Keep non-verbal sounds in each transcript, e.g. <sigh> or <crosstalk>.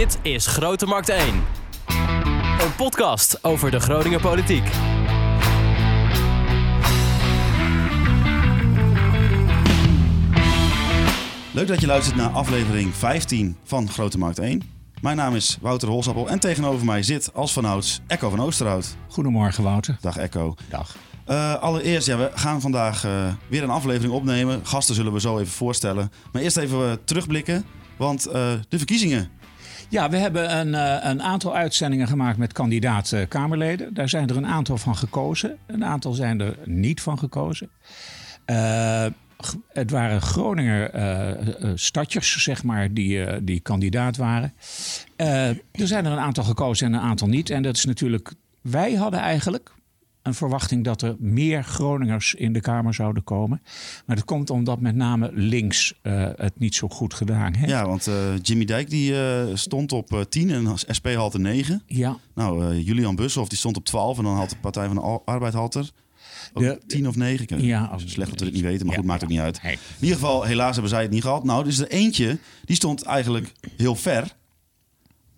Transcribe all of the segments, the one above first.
Dit is Grote Markt 1. Een podcast over de Groninger politiek. Leuk dat je luistert naar aflevering 15 van Grote Markt 1. Mijn naam is Wouter Holsappel en tegenover mij zit als vanouds Echo van Oosterhout. Goedemorgen Wouter. Dag Echo. Dag. Uh, allereerst, ja, we gaan vandaag uh, weer een aflevering opnemen. Gasten zullen we zo even voorstellen. Maar eerst even uh, terugblikken, want de verkiezingen. Ja, we hebben een, een aantal uitzendingen gemaakt met kandidaat-Kamerleden. Daar zijn er een aantal van gekozen. Een aantal zijn er niet van gekozen. het waren Groninger stadjers, zeg maar, die, die kandidaat waren. er zijn er een aantal gekozen en een aantal niet. En dat is natuurlijk wij hadden eigenlijk, een verwachting dat er meer Groningers in de Kamer zouden komen. Maar dat komt omdat met name links uh, het niet zo goed gedaan heeft. Ja, want uh, Jimmy Dijk die, uh, stond op 10 en SP halte 9. Ja. Nou, Julian Bushoff die stond op 12 en dan had de Partij van de Arbeid halte de, 10 of 9. Ja, als, slecht dat we het niet weten, maar goed, maakt het niet uit. In ieder geval, helaas hebben zij het niet gehad. Nou, dus er eentje, die stond eigenlijk heel ver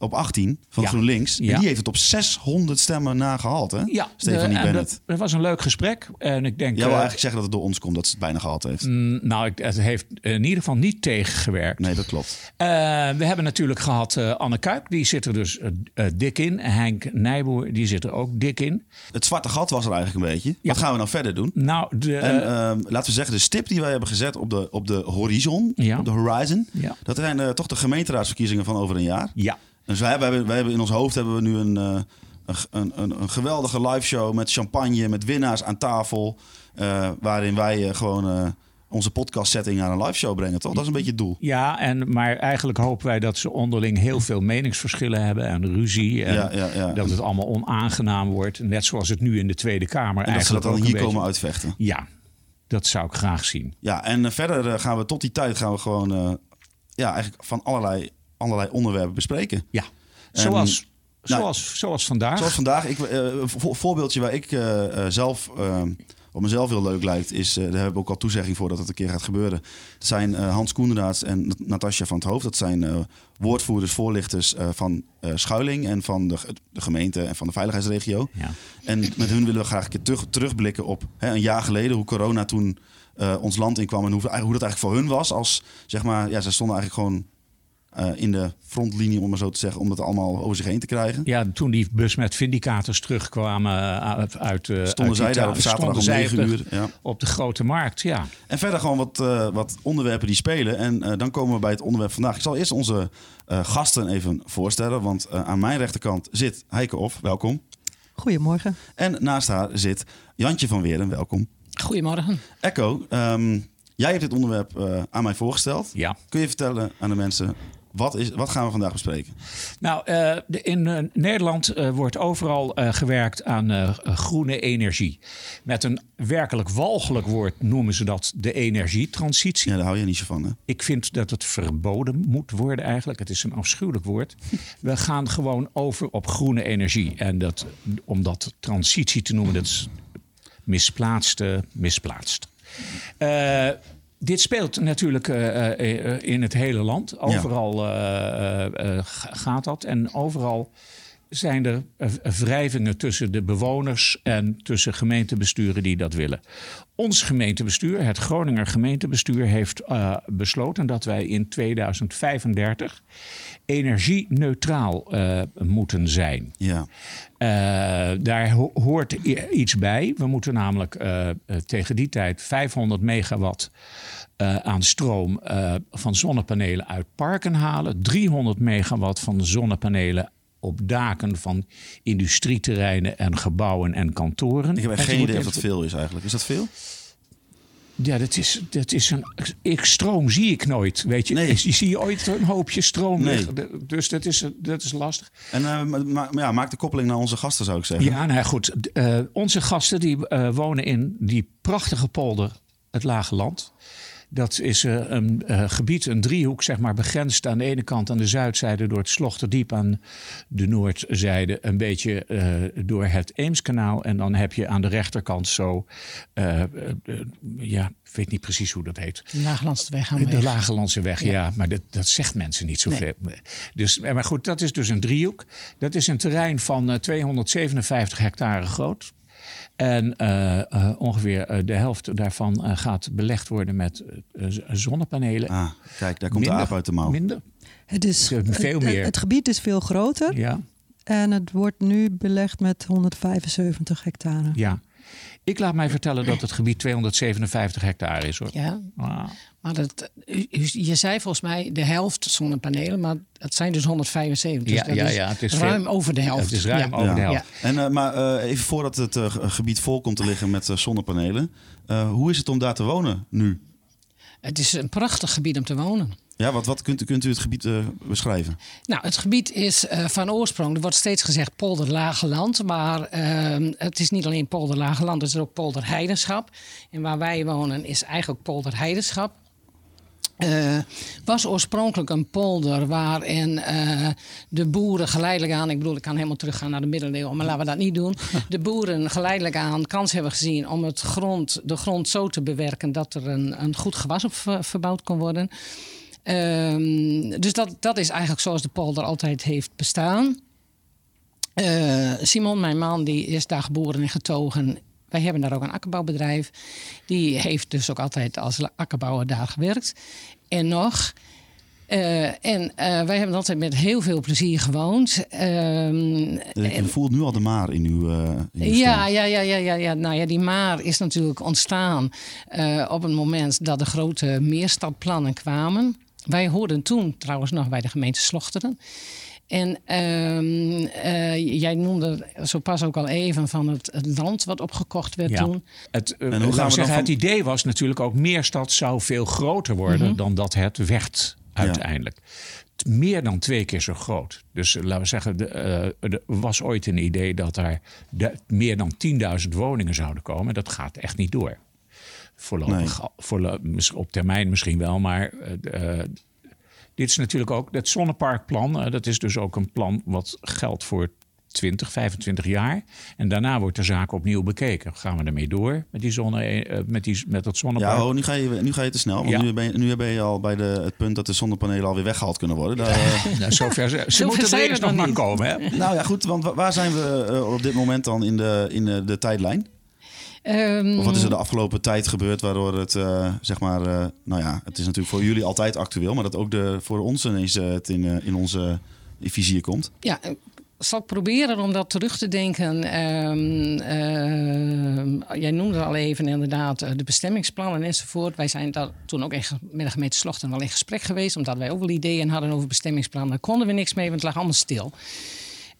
op 18 van GroenLinks. En die heeft het op 600 stemmen nagehaald, hè? Ja, Stefanie de, Bennett. Dat was een leuk gesprek. En ik denk. Jij wil eigenlijk zeggen dat het door ons komt dat ze het bijna gehad heeft. Mm, nou, het heeft in ieder geval niet tegengewerkt. Nee, dat klopt. Uh, we hebben natuurlijk gehad uh, Anne Kuip, die zit er dus dik in. Henk Nijboer, die zit er ook dik in. Het zwarte gat was er eigenlijk een beetje. Ja. Wat gaan we nou verder doen? Nou, de, en, ehm, laten we zeggen, de stip die wij hebben gezet op de, op de horizon, ja. op de horizon, ja. dat zijn toch de gemeenteraadsverkiezingen van over een jaar. Ja. Dus wij hebben, wij hebben in ons hoofd hebben we nu een, uh, een, een, een, geweldige live show met champagne, met winnaars aan tafel. Uh, waarin wij uh, gewoon onze podcast setting naar een live show brengen, toch? Dat is een beetje het doel. Ja, en, maar eigenlijk hopen wij dat ze onderling heel veel meningsverschillen hebben en ruzie. En ja, ja, ja. dat het allemaal onaangenaam wordt. Net zoals het nu in de Tweede Kamer en eigenlijk dat ze dat dan hier beetje... komen uitvechten. Ja, dat zou ik graag zien. Ja, en verder gaan we tot die tijd gaan we gewoon ja, eigenlijk van allerlei allerlei onderwerpen bespreken. Ja, zoals, nou, zoals, zoals vandaag. Zoals vandaag. Ik, uh, een voorbeeldje waar ik uh, uh, zelf, wat mezelf heel leuk lijkt, is, daar hebben we ook al toezegging voor dat het een keer gaat gebeuren. Dat zijn Hans Koenderaads en Natasja van het Hoofd. Dat zijn woordvoerders, voorlichters van Schuiling en van de, de, gemeente en van de veiligheidsregio. Ja. En met hun willen we graag een keer terug, terugblikken op hè, een jaar geleden, hoe corona toen ons land inkwam en hoe, hoe dat eigenlijk voor hun was. Als, zeg maar, ja, ze stonden eigenlijk gewoon uh, in de frontlinie, om maar zo te zeggen, om dat allemaal over zich heen te krijgen. Ja, toen die bus met vindicators terugkwamen uh, uit... Uh, stonden zij daar op zaterdag om 9 uur. Ja. Op de grote markt, ja. En verder gewoon wat, wat onderwerpen die spelen. En dan komen we bij het onderwerp vandaag. Ik zal eerst onze gasten even voorstellen. Want aan mijn rechterkant zit Heike Of, welkom. Goedemorgen. En naast haar zit Jantje van Weeren, welkom. Goedemorgen. Echo, um, jij hebt dit onderwerp aan mij voorgesteld. Ja. Kun je vertellen aan de mensen wat, is, wat gaan we vandaag bespreken? Nou, uh, de, in uh, Nederland uh, wordt overal gewerkt aan groene energie. Met een werkelijk walgelijk woord noemen ze dat de energietransitie. Ja, daar hou je niet zo van, hè? Ik vind dat het verboden moet worden eigenlijk. Het is een afschuwelijk woord. we gaan gewoon over op groene energie. En dat, om dat transitie te noemen, dat is misplaatst. misplaatst dit speelt natuurlijk uh, uh, in het hele land. Overal gaat dat. En overal zijn er wrijvingen tussen de bewoners en tussen gemeentebesturen die dat willen. Ons gemeentebestuur, het Groninger gemeentebestuur, heeft besloten dat wij in 2035 energie-neutraal moeten zijn. Ja. daar ho hoort iets bij. We moeten namelijk tegen die tijd 500 megawatt aan stroom van zonnepanelen uit parken halen. 300 megawatt van zonnepanelen op daken van industrieterreinen en gebouwen en kantoren. Ik heb geen idee of dat veel is eigenlijk. Is dat veel? Ja, dat is, dat is een. Ik, stroom zie ik nooit. Weet je, nee. <laughs> zie je ooit een hoopje stroom nee. liggen. Dus dat is, dat is lastig. En uh, ma ja, maak de koppeling naar onze gasten, zou ik zeggen. Ja, nou goed. Uh, onze gasten die uh, wonen in die prachtige polder, het Lage Land. Dat is eh, een eh, gebied, een driehoek, zeg maar, begrensd aan de ene kant aan de zuidzijde door het Slochterdiep, aan de noordzijde een beetje eh, door het Eemskanaal. En dan heb je aan de rechterkant zo, ja, ik weet niet precies hoe dat heet. De Laaglandseweg gaan we De weg. Lagelandse weg, ja, maar dat, dat zegt mensen niet zoveel. Dus, maar goed, dat is dus een driehoek. Dat is een terrein van eh, 257 hectare groot. En eh, eh, ongeveer eh, de helft daarvan eh, gaat belegd worden met eh, zonnepanelen. Ah, kijk, daar komt de aap uit de mouw. Minder, Het, is, Veel het, meer. het gebied is veel groter ja. en het wordt nu belegd met 175 hectare. ja. Ik laat mij vertellen dat het gebied 257 hectare is. Hoor. Ja, Ah, maar dat, je zei volgens mij de helft zonnepanelen, maar het zijn dus 175. Dus Ja, dat ja, het is ruim veel- over de helft. het is ruim Ja. over de Ja. helft. En, eh, maar eh, even voordat het eh, ge- gebied vol komt te liggen met zonnepanelen. eh, hoe is het om daar te wonen nu? Het is een prachtig gebied om te wonen. Ja, wat, wat kunt, kunt u het gebied eh, beschrijven? Nou, het gebied is eh, van oorsprong, er wordt steeds gezegd polder Lage Land. Maar ehm, het is niet alleen polder Lage Land, het is ook polder Heidenschap. En waar wij wonen is eigenlijk polder Heidenschap. Eh, was oorspronkelijk een polder waarin de boeren geleidelijk aan, ik bedoel, ik kan helemaal teruggaan naar de middeleeuwen, maar laten we dat niet doen. <laughs> De boeren geleidelijk aan kans hebben gezien om het grond, de grond zo te bewerken dat er een, een goed gewas op ver- verbouwd kon worden. Ehm, dus dat, dat is eigenlijk zoals de polder altijd heeft bestaan. Eh, Simon, mijn man, die is daar geboren en getogen. Wij hebben daar ook een akkerbouwbedrijf. Die heeft dus ook altijd als akkerbouwer daar gewerkt. En nog. Eh, en eh, wij hebben altijd met heel veel plezier gewoond. Ehm, Je voelt nu al de maar in uw, in uw ja, ja, ja, ja, ja, ja. Nou ja, die maar is natuurlijk ontstaan op het moment dat de grote meerstadplannen kwamen. Wij hoorden toen trouwens nog bij de gemeente Slochteren. En ehm, eh, jij noemde zo pas ook al even van het, het land wat opgekocht werd Ja. toen. Het, eh, hoe we gaan we zeggen, het idee was natuurlijk ook Meerstad zou veel groter worden Mhm. dan dat het werd uiteindelijk. T- Meer dan twee keer zo groot. Dus eh, laten we zeggen, eh, er was ooit een idee dat er de- meer dan 10.000 woningen zouden komen. Dat gaat echt niet door. Voorlopig, op termijn misschien wel, maar eh, eh, dit is natuurlijk ook het zonneparkplan. eh, dat is dus ook een plan wat geldt voor 20, 25 jaar. En daarna wordt de zaak opnieuw bekeken. Gaan we ermee door met, die zonne, met, die, met dat zonnepark? Ja, oh, nu, ga je, nu ga je te snel. Want Ja. nu, ben je, nu ben je al bij de, het punt dat de zonnepanelen alweer weggehaald kunnen worden. Daar, <laughs> Nou, zover, ze ze moeten er nog maar niet. komen. Hè? nou ja, goed. Want wa- waar zijn we op dit moment dan in de, in de, de tijdlijn? Ehm, Of wat is er de afgelopen tijd gebeurd waardoor het, eh, zeg maar, eh, nou ja, het is natuurlijk voor jullie altijd actueel, maar dat ook de, voor ons ineens eh, het in, in onze vizier komt. Ja, ik zal proberen om dat terug te denken. Ehm, jij noemde al even inderdaad de bestemmingsplannen enzovoort. Wij zijn daar toen ook echt met de gemeente Slochten wel in gesprek geweest. Omdat wij ook wel ideeën hadden over bestemmingsplannen. Daar konden we niks mee, want het lag allemaal stil.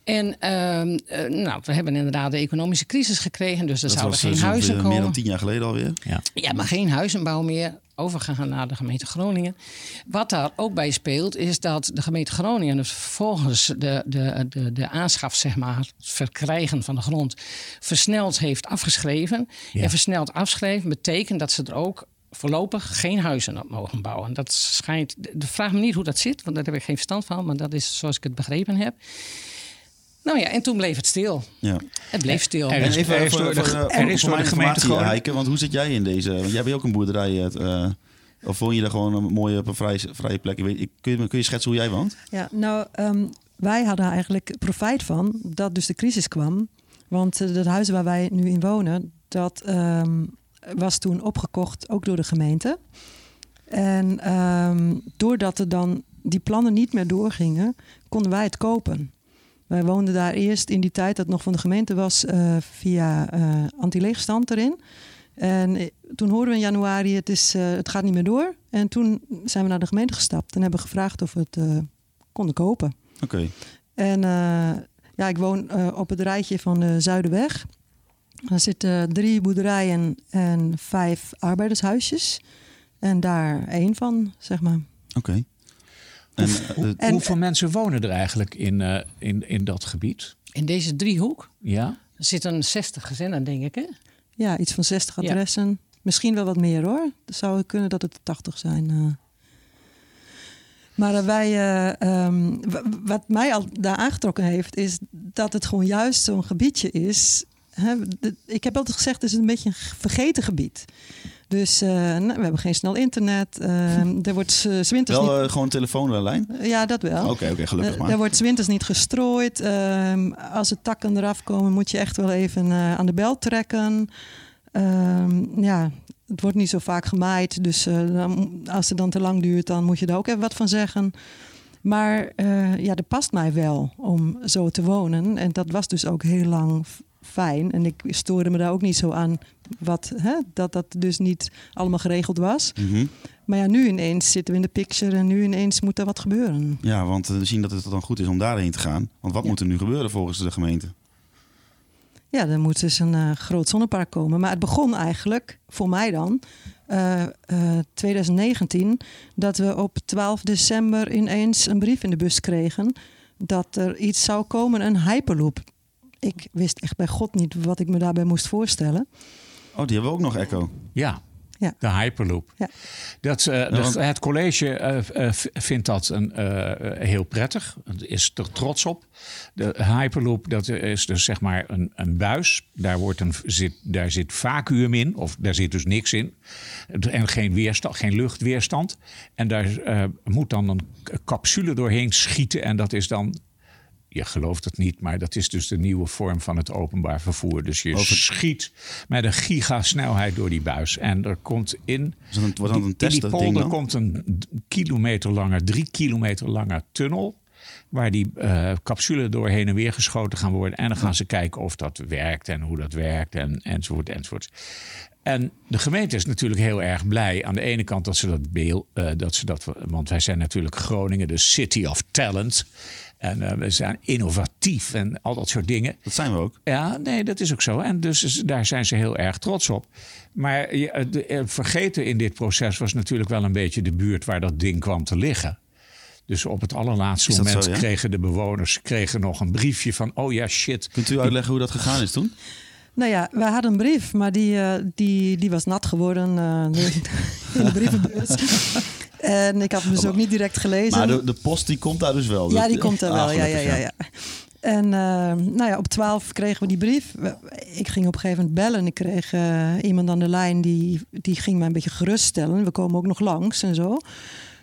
En ehm, eh, nou, we hebben inderdaad de economische crisis gekregen. Dus er Dat zouden was geen eh, huizen zo'n, eh, komen. meer dan tien jaar geleden alweer. Ja, maar geen huizenbouw meer. Overgegaan naar de gemeente Groningen. Wat daar ook bij speelt, is dat de gemeente Groningen dus vervolgens de, de, de, de aanschaf, zeg maar, het verkrijgen van de grond, versneld heeft afgeschreven. Ja. En versneld afschrijven betekent dat ze er ook voorlopig geen huizen op mogen bouwen. Dat schijnt. de- Vraag me niet hoe dat zit, want daar heb ik geen verstand van, maar dat is zoals ik het begrepen heb. Nou ja, en toen bleef het stil. Ja. Het bleef stil. Er is- even er is voor, door voor, de- er voor- is voor door mijn de gemeente Heike, want hoe zit jij in deze? Want jij hebt ook een boerderij. eh, of woon je daar gewoon een mooie op een vrij, vrije plek? Ik weet, ik, kun, je, kun je schetsen hoe jij woont? Ja, nou, ehm, wij hadden eigenlijk profijt van dat dus de crisis kwam. Want eh, dat huis waar wij nu in wonen, dat ehm, was toen opgekocht ook door de gemeente. En ehm, doordat er dan die plannen niet meer doorgingen, konden wij het kopen. Wij woonden daar eerst in die tijd dat het nog van de gemeente was eh, via eh anti-leegstand erin. En eh, toen hoorden we in januari, het, is, het gaat niet meer door. En toen zijn we naar de gemeente gestapt en hebben gevraagd of we het konden kopen. Oké. En ja, ik woon op het rijtje van de Zuiderweg. Er zitten drie boerderijen en vijf arbeidershuisjes. En daar één van, zeg maar. Oké. En, Hoe- eh, En- hoeveel mensen wonen er eigenlijk in, eh, in, in dat gebied? In deze driehoek Ja? zitten 60 gezinnen, denk ik. Hè? Ja, iets van 60 Ja. adressen. Misschien wel wat meer hoor. Het zou kunnen dat het 80 zijn. eh. Maar wij, eh, ehm, wat mij al daar aangetrokken heeft, is dat het gewoon juist zo'n gebiedje is. Hè, de- ik heb altijd gezegd, het is een beetje een vergeten gebied. Dus eh, nou, we hebben geen snel internet. ehm, <laughs> er wordt s- 's winters niet... Wel eh, gewoon een telefoonlijn? Ja, dat wel. Oké, oké, gelukkig Eh, maar. Er wordt 's winters niet gestrooid. Ehm, als de takken eraf komen, moet je echt wel even eh, aan de bel trekken. Ehm, ja, het wordt niet zo vaak gemaaid. Dus eh, dan, als het dan te lang duurt, dan moet je daar ook even wat van zeggen. Maar eh, ja, dat past mij wel om zo te wonen. En dat was dus ook heel lang fijn. En ik stoorde me daar ook niet zo aan wat, hè, dat dat dus niet allemaal geregeld was. Mhm. Maar ja, nu ineens zitten we in de picture en nu ineens moet er wat gebeuren. Ja, want eh, we zien dat het dan goed is om daarheen te gaan. Want wat Ja. moet er nu gebeuren volgens de gemeente? Ja, er moet dus een eh, groot zonnepark komen. Maar het begon eigenlijk, voor mij dan, eh, eh, 2019, dat we op 12 december ineens een brief in de bus kregen dat er iets zou komen, een hyperloop. Ik wist echt bij God niet wat ik me daarbij moest voorstellen. Oh, die hebben we ook nog, Echo. Ja, Ja. de Hyperloop. Ja. Dat, eh, het college eh, eh, vindt dat een, heel prettig. Het is er trots op. De Hyperloop dat is dus zeg maar een, een buis. Daar, wordt een, zit, daar zit vacuüm in, of daar zit dus niks in. En geen, weerstand, geen luchtweerstand. En daar moet dan een capsule doorheen schieten. En dat is dan je gelooft het niet, maar dat is dus de nieuwe vorm van het openbaar vervoer. Dus je Over- schiet met een gigasnelheid door die buis. En er komt in. Dat een, wordt een in test, die polder komt een kilometer langer, drie kilometer lange tunnel. Waar die eh capsulen door heen en weer geschoten gaan worden. En dan gaan ze kijken of dat werkt en hoe dat werkt en, enzovoort enzovoort. En de gemeente is natuurlijk heel erg blij aan de ene kant dat ze dat beeld, eh, dat ze dat, want wij zijn natuurlijk Groningen, de city of talent. En eh, we zijn innovatief en al dat soort dingen. Dat zijn we ook. Ja, nee, dat is ook zo. En dus daar zijn ze heel erg trots op. Maar eh, de- eh, vergeten in dit proces was natuurlijk wel een beetje de buurt waar dat ding kwam te liggen. Dus op het allerlaatste moment zo, ja? kregen de bewoners kregen nog een briefje van: oh ja, shit. Kunt u uitleggen hoe dat gegaan is toen? Nou ja, wij hadden een brief, maar die, eh, die, die was nat geworden eh, <laughs> in de brievenbus. en ik had hem dus ook niet direct gelezen. Maar de, de post die komt daar dus wel. Ja, die komt Ah, wel. Ja, ja, gelukkig, ja, ja. En eh, nou ja, op 12 kregen we die brief. Ik ging op een gegeven moment bellen. Ik kreeg iemand aan de lijn die, die ging mij een beetje geruststellen. We komen ook nog langs en zo.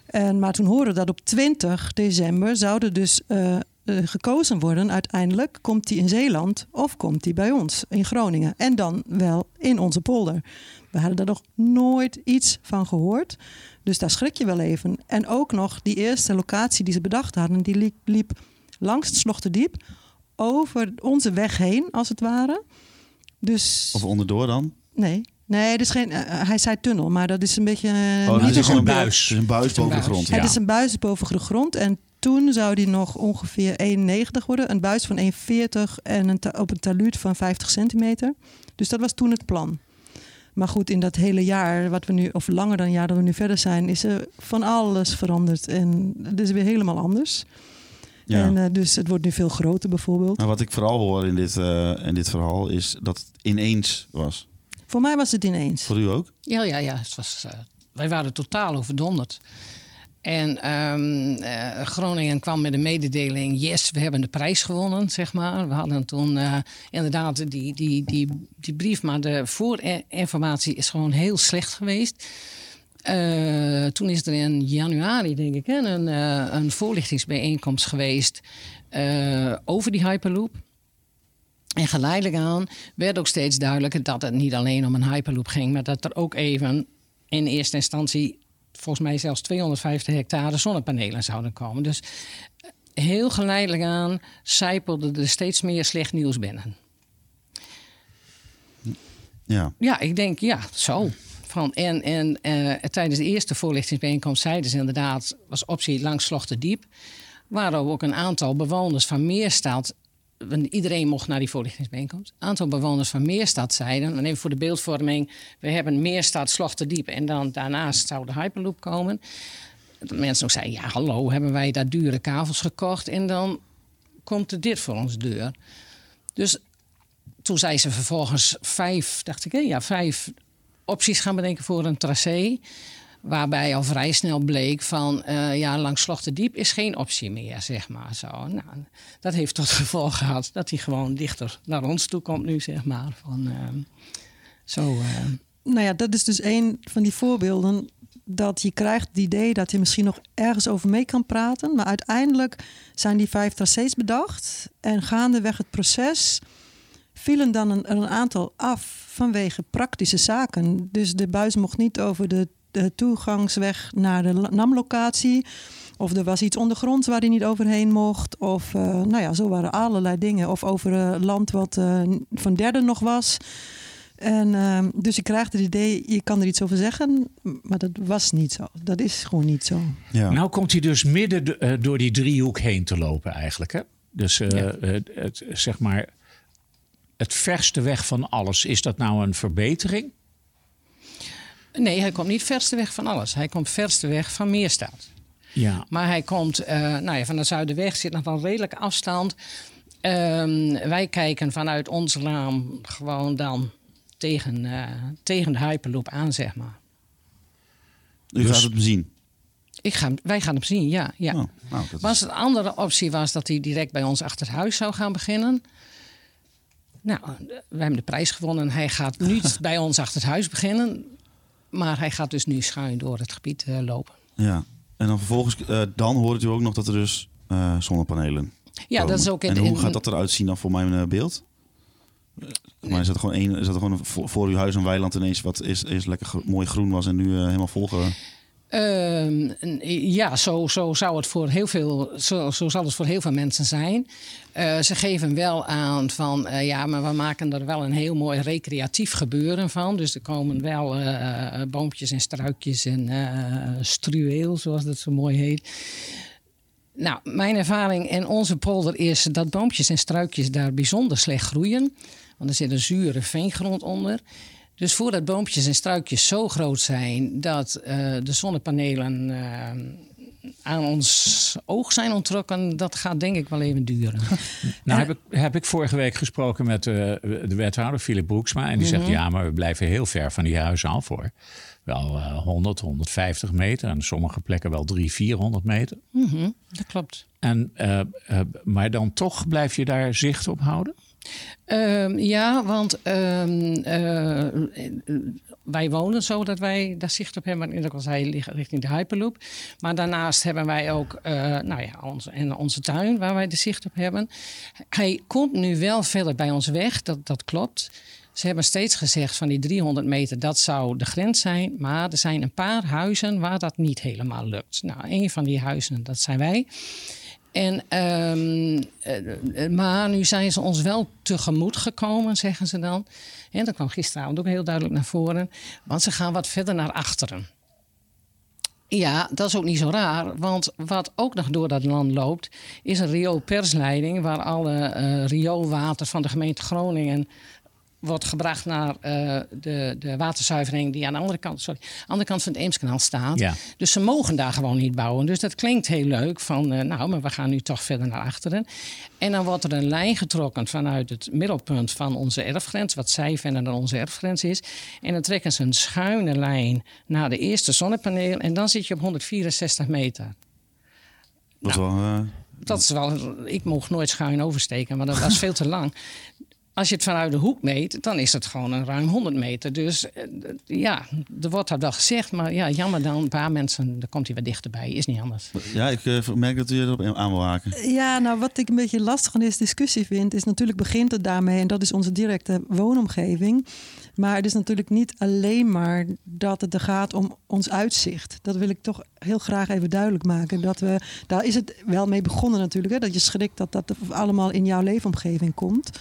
En, maar toen hoorden we dat op 20 december zouden dus eh, gekozen worden. Uiteindelijk komt die in Zeeland of komt die bij ons in Groningen. En dan wel in onze polder. We hadden daar nog nooit iets van gehoord. Dus daar schrik je wel even. En ook nog die eerste locatie die ze bedacht hadden, die liep, liep langs het Slochterdiep over onze weg heen, als het ware. Dus Of onderdoor dan? nee, nee, dus geen, eh, hij zei tunnel, maar dat is een beetje. eh, Oh, niet dat is een- een buis. Het is een buis boven de grond. Ja. Het is een buis boven de grond en toen zou die nog ongeveer 1,90 worden. Een buis van 1,40 en een op een taluut van 50 centimeter. Dus dat was toen het plan. Maar goed, in dat hele jaar, wat we nu, of langer dan een jaar dat we nu verder zijn, is er van alles veranderd. En het is weer helemaal anders. Ja. En, eh, dus het wordt nu veel groter bijvoorbeeld. Maar wat ik vooral hoor in dit, eh, in dit verhaal is dat het ineens was. Voor mij was het ineens. Voor u ook? Ja, ja, ja. Het was, eh, wij waren totaal overdonderd. En ehm, eh, Groningen kwam met een mededeling: yes, we hebben de prijs gewonnen, zeg maar. We hadden toen eh, inderdaad die, die, die, die brief, maar de voorinformatie is gewoon heel slecht geweest. Eh, toen is er in januari, denk ik, een, een voorlichtingsbijeenkomst geweest over die Hyperloop. En geleidelijk aan werd ook steeds duidelijker dat het niet alleen om een Hyperloop ging, maar dat er ook even in eerste instantie, volgens mij zelfs 250 hectare zonnepanelen zouden komen. Dus eh, heel geleidelijk aan zijpelde er steeds meer slecht nieuws binnen. Ja. Ja, ik denk ja, zo. Van, en en eh, tijdens de eerste voorlichtingsbijeenkomst zeiden ze inderdaad, was optie langs Slochterdiep, waren ook een aantal bewoners van Meerstad. Want Iedereen mocht naar die voorlichtingsbijeenkomst. Een aantal bewoners van Meerstad zeiden, en even voor de beeldvorming, we hebben Meerstad, Slochterdiep en dan daarnaast zou de Hyperloop komen. Dat mensen ook zeiden, ja hallo, hebben wij daar dure kavels gekocht en dan komt er dit voor ons deur. Dus toen zei ze vervolgens vijf, dacht ik, ja, vijf opties gaan bedenken voor een tracé. Waarbij al vrij snel bleek van uh, ja, langs Slochterdiep is geen optie meer, zeg maar. Zo. Nou, dat heeft tot gevolg gehad dat hij gewoon dichter naar ons toe komt nu, zeg maar. Van, uh, zo, uh. Nou ja, dat is dus een van die voorbeelden dat je krijgt het idee dat je misschien nog ergens over mee kan praten. Maar uiteindelijk zijn die vijf tracés bedacht. En gaandeweg het proces vielen dan een, een aantal af vanwege praktische zaken. Dus de buis mocht niet over de, de toegangsweg naar de NAM-locatie. Of er was iets ondergronds waar hij niet overheen mocht. Of uh, nou ja, zo waren allerlei dingen. Of over uh, land wat uh, van derde nog was. En uh, dus je krijgt het idee, je kan er iets over zeggen, maar dat was niet zo. Dat is gewoon niet zo. Ja. Nou komt hij dus midden uh, door die driehoek heen te lopen eigenlijk. Hè? Dus uh, ja. het, het, zeg maar het verste weg van alles. Is dat nou een verbetering? Nee, hij komt niet verste weg van alles. Hij komt verste weg van Meerstad. Ja. Maar hij komt, nou ja, van de Zuiderweg zit nog wel redelijk afstand. Um, wij kijken vanuit ons raam gewoon dan tegen, uh, tegen de Hyperloop aan, zeg maar. U dus, gaat het zien? Ik ga, wij gaan hem zien, ja. ja. Oh, nou, was een andere optie was dat hij direct bij ons achter het huis zou gaan beginnen. Nou, we hebben de prijs gewonnen. Hij gaat niet <laughs> bij ons achter het huis beginnen. Maar hij gaat dus nu schuin door het gebied uh, lopen. Ja, en dan vervolgens, uh, dan hoort u ook nog dat er dus zonnepanelen Ja, komen. dat is ook in En hoe gaat dat eruit zien dan voor mijn beeld? Maar is dat gewoon een, is dat gewoon voor, voor uw huis een weiland ineens wat is, is lekker gro mooi groen was en nu uh, helemaal volge? Uh, ja, zo, zo zou het voor heel veel, zo, zo zal het voor heel veel mensen zijn. Uh, ze geven wel aan van uh, ja, maar we maken er wel een heel mooi recreatief gebeuren van. Dus er komen wel boompjes en struikjes en struweel, zoals dat zo mooi heet. Nou, mijn ervaring en onze polder is dat boompjes en struikjes daar bijzonder slecht groeien. Want er zit een zure veengrond onder. Dus voordat boompjes en struikjes zo groot zijn dat uh, de zonnepanelen uh, aan ons oog zijn ontrokken, dat gaat denk ik wel even duren. <laughs> nou heb ik, heb ik vorige week gesproken met uh, de wethouder Philip Broeksma. En die mm -hmm. zegt ja, maar we blijven heel ver van die huizen af hoor. Wel uh, 100, 150 meter en sommige plekken wel 300, 400 meter. Mm -hmm, dat klopt. En, maar dan toch blijf je daar zicht op houden? Uh, ja, want uh, uh, wij wonen zo dat wij daar zicht op hebben. En ik al zei, richting de Hyperloop. Maar daarnaast hebben wij ook nou ja, onze, en onze tuin waar wij de zicht op hebben. Hij komt nu wel verder bij ons weg, dat, dat klopt. Ze hebben steeds gezegd van die 300 meter, dat zou de grens zijn. Maar er zijn een paar huizen waar dat niet helemaal lukt. Nou, een van die huizen, dat zijn wij. En, um, uh, maar nu zijn ze ons wel tegemoet gekomen, zeggen ze dan. En dat kwam gisteravond ook heel duidelijk naar voren. Want ze gaan wat verder naar achteren. Ja, dat is ook niet zo raar. Want wat ook nog door dat land loopt... is een rioolpersleiding... waar alle uh, rioolwater van de gemeente Groningen wordt gebracht naar uh, de, de waterzuivering die aan de andere kant, sorry, andere kant van het Eemskanaal staat. Ja. Dus ze mogen daar gewoon niet bouwen. Dus dat klinkt heel leuk van, uh, nou, maar we gaan nu toch verder naar achteren. En dan wordt er een lijn getrokken vanuit het middelpunt van onze erfgrens, wat zij vinden dat onze erfgrens is. En dan trekken ze een schuine lijn naar de eerste zonnepaneel en dan zit je op 164 meter. Dat, nou, wel, uh... dat is wel, ik mocht nooit schuin oversteken, maar dat was <laughs> veel te lang. Als je het vanuit de hoek meet, dan is het gewoon een ruim 100 meter. Dus ja, er wordt dat wel gezegd. Maar ja, jammer dan, een paar mensen, dan komt hij wat dichterbij. Is niet anders. Ja, ik uh, merk dat u erop aan wil haken. Ja, nou wat ik een beetje lastig aan deze discussie vind... is natuurlijk begint het daarmee, en dat is onze directe woonomgeving... Maar het is natuurlijk niet alleen maar dat het er gaat om ons uitzicht. Dat wil ik toch heel graag even duidelijk maken. Dat we, daar is het wel mee begonnen natuurlijk. Hè? Dat je schrikt dat dat allemaal in jouw leefomgeving komt.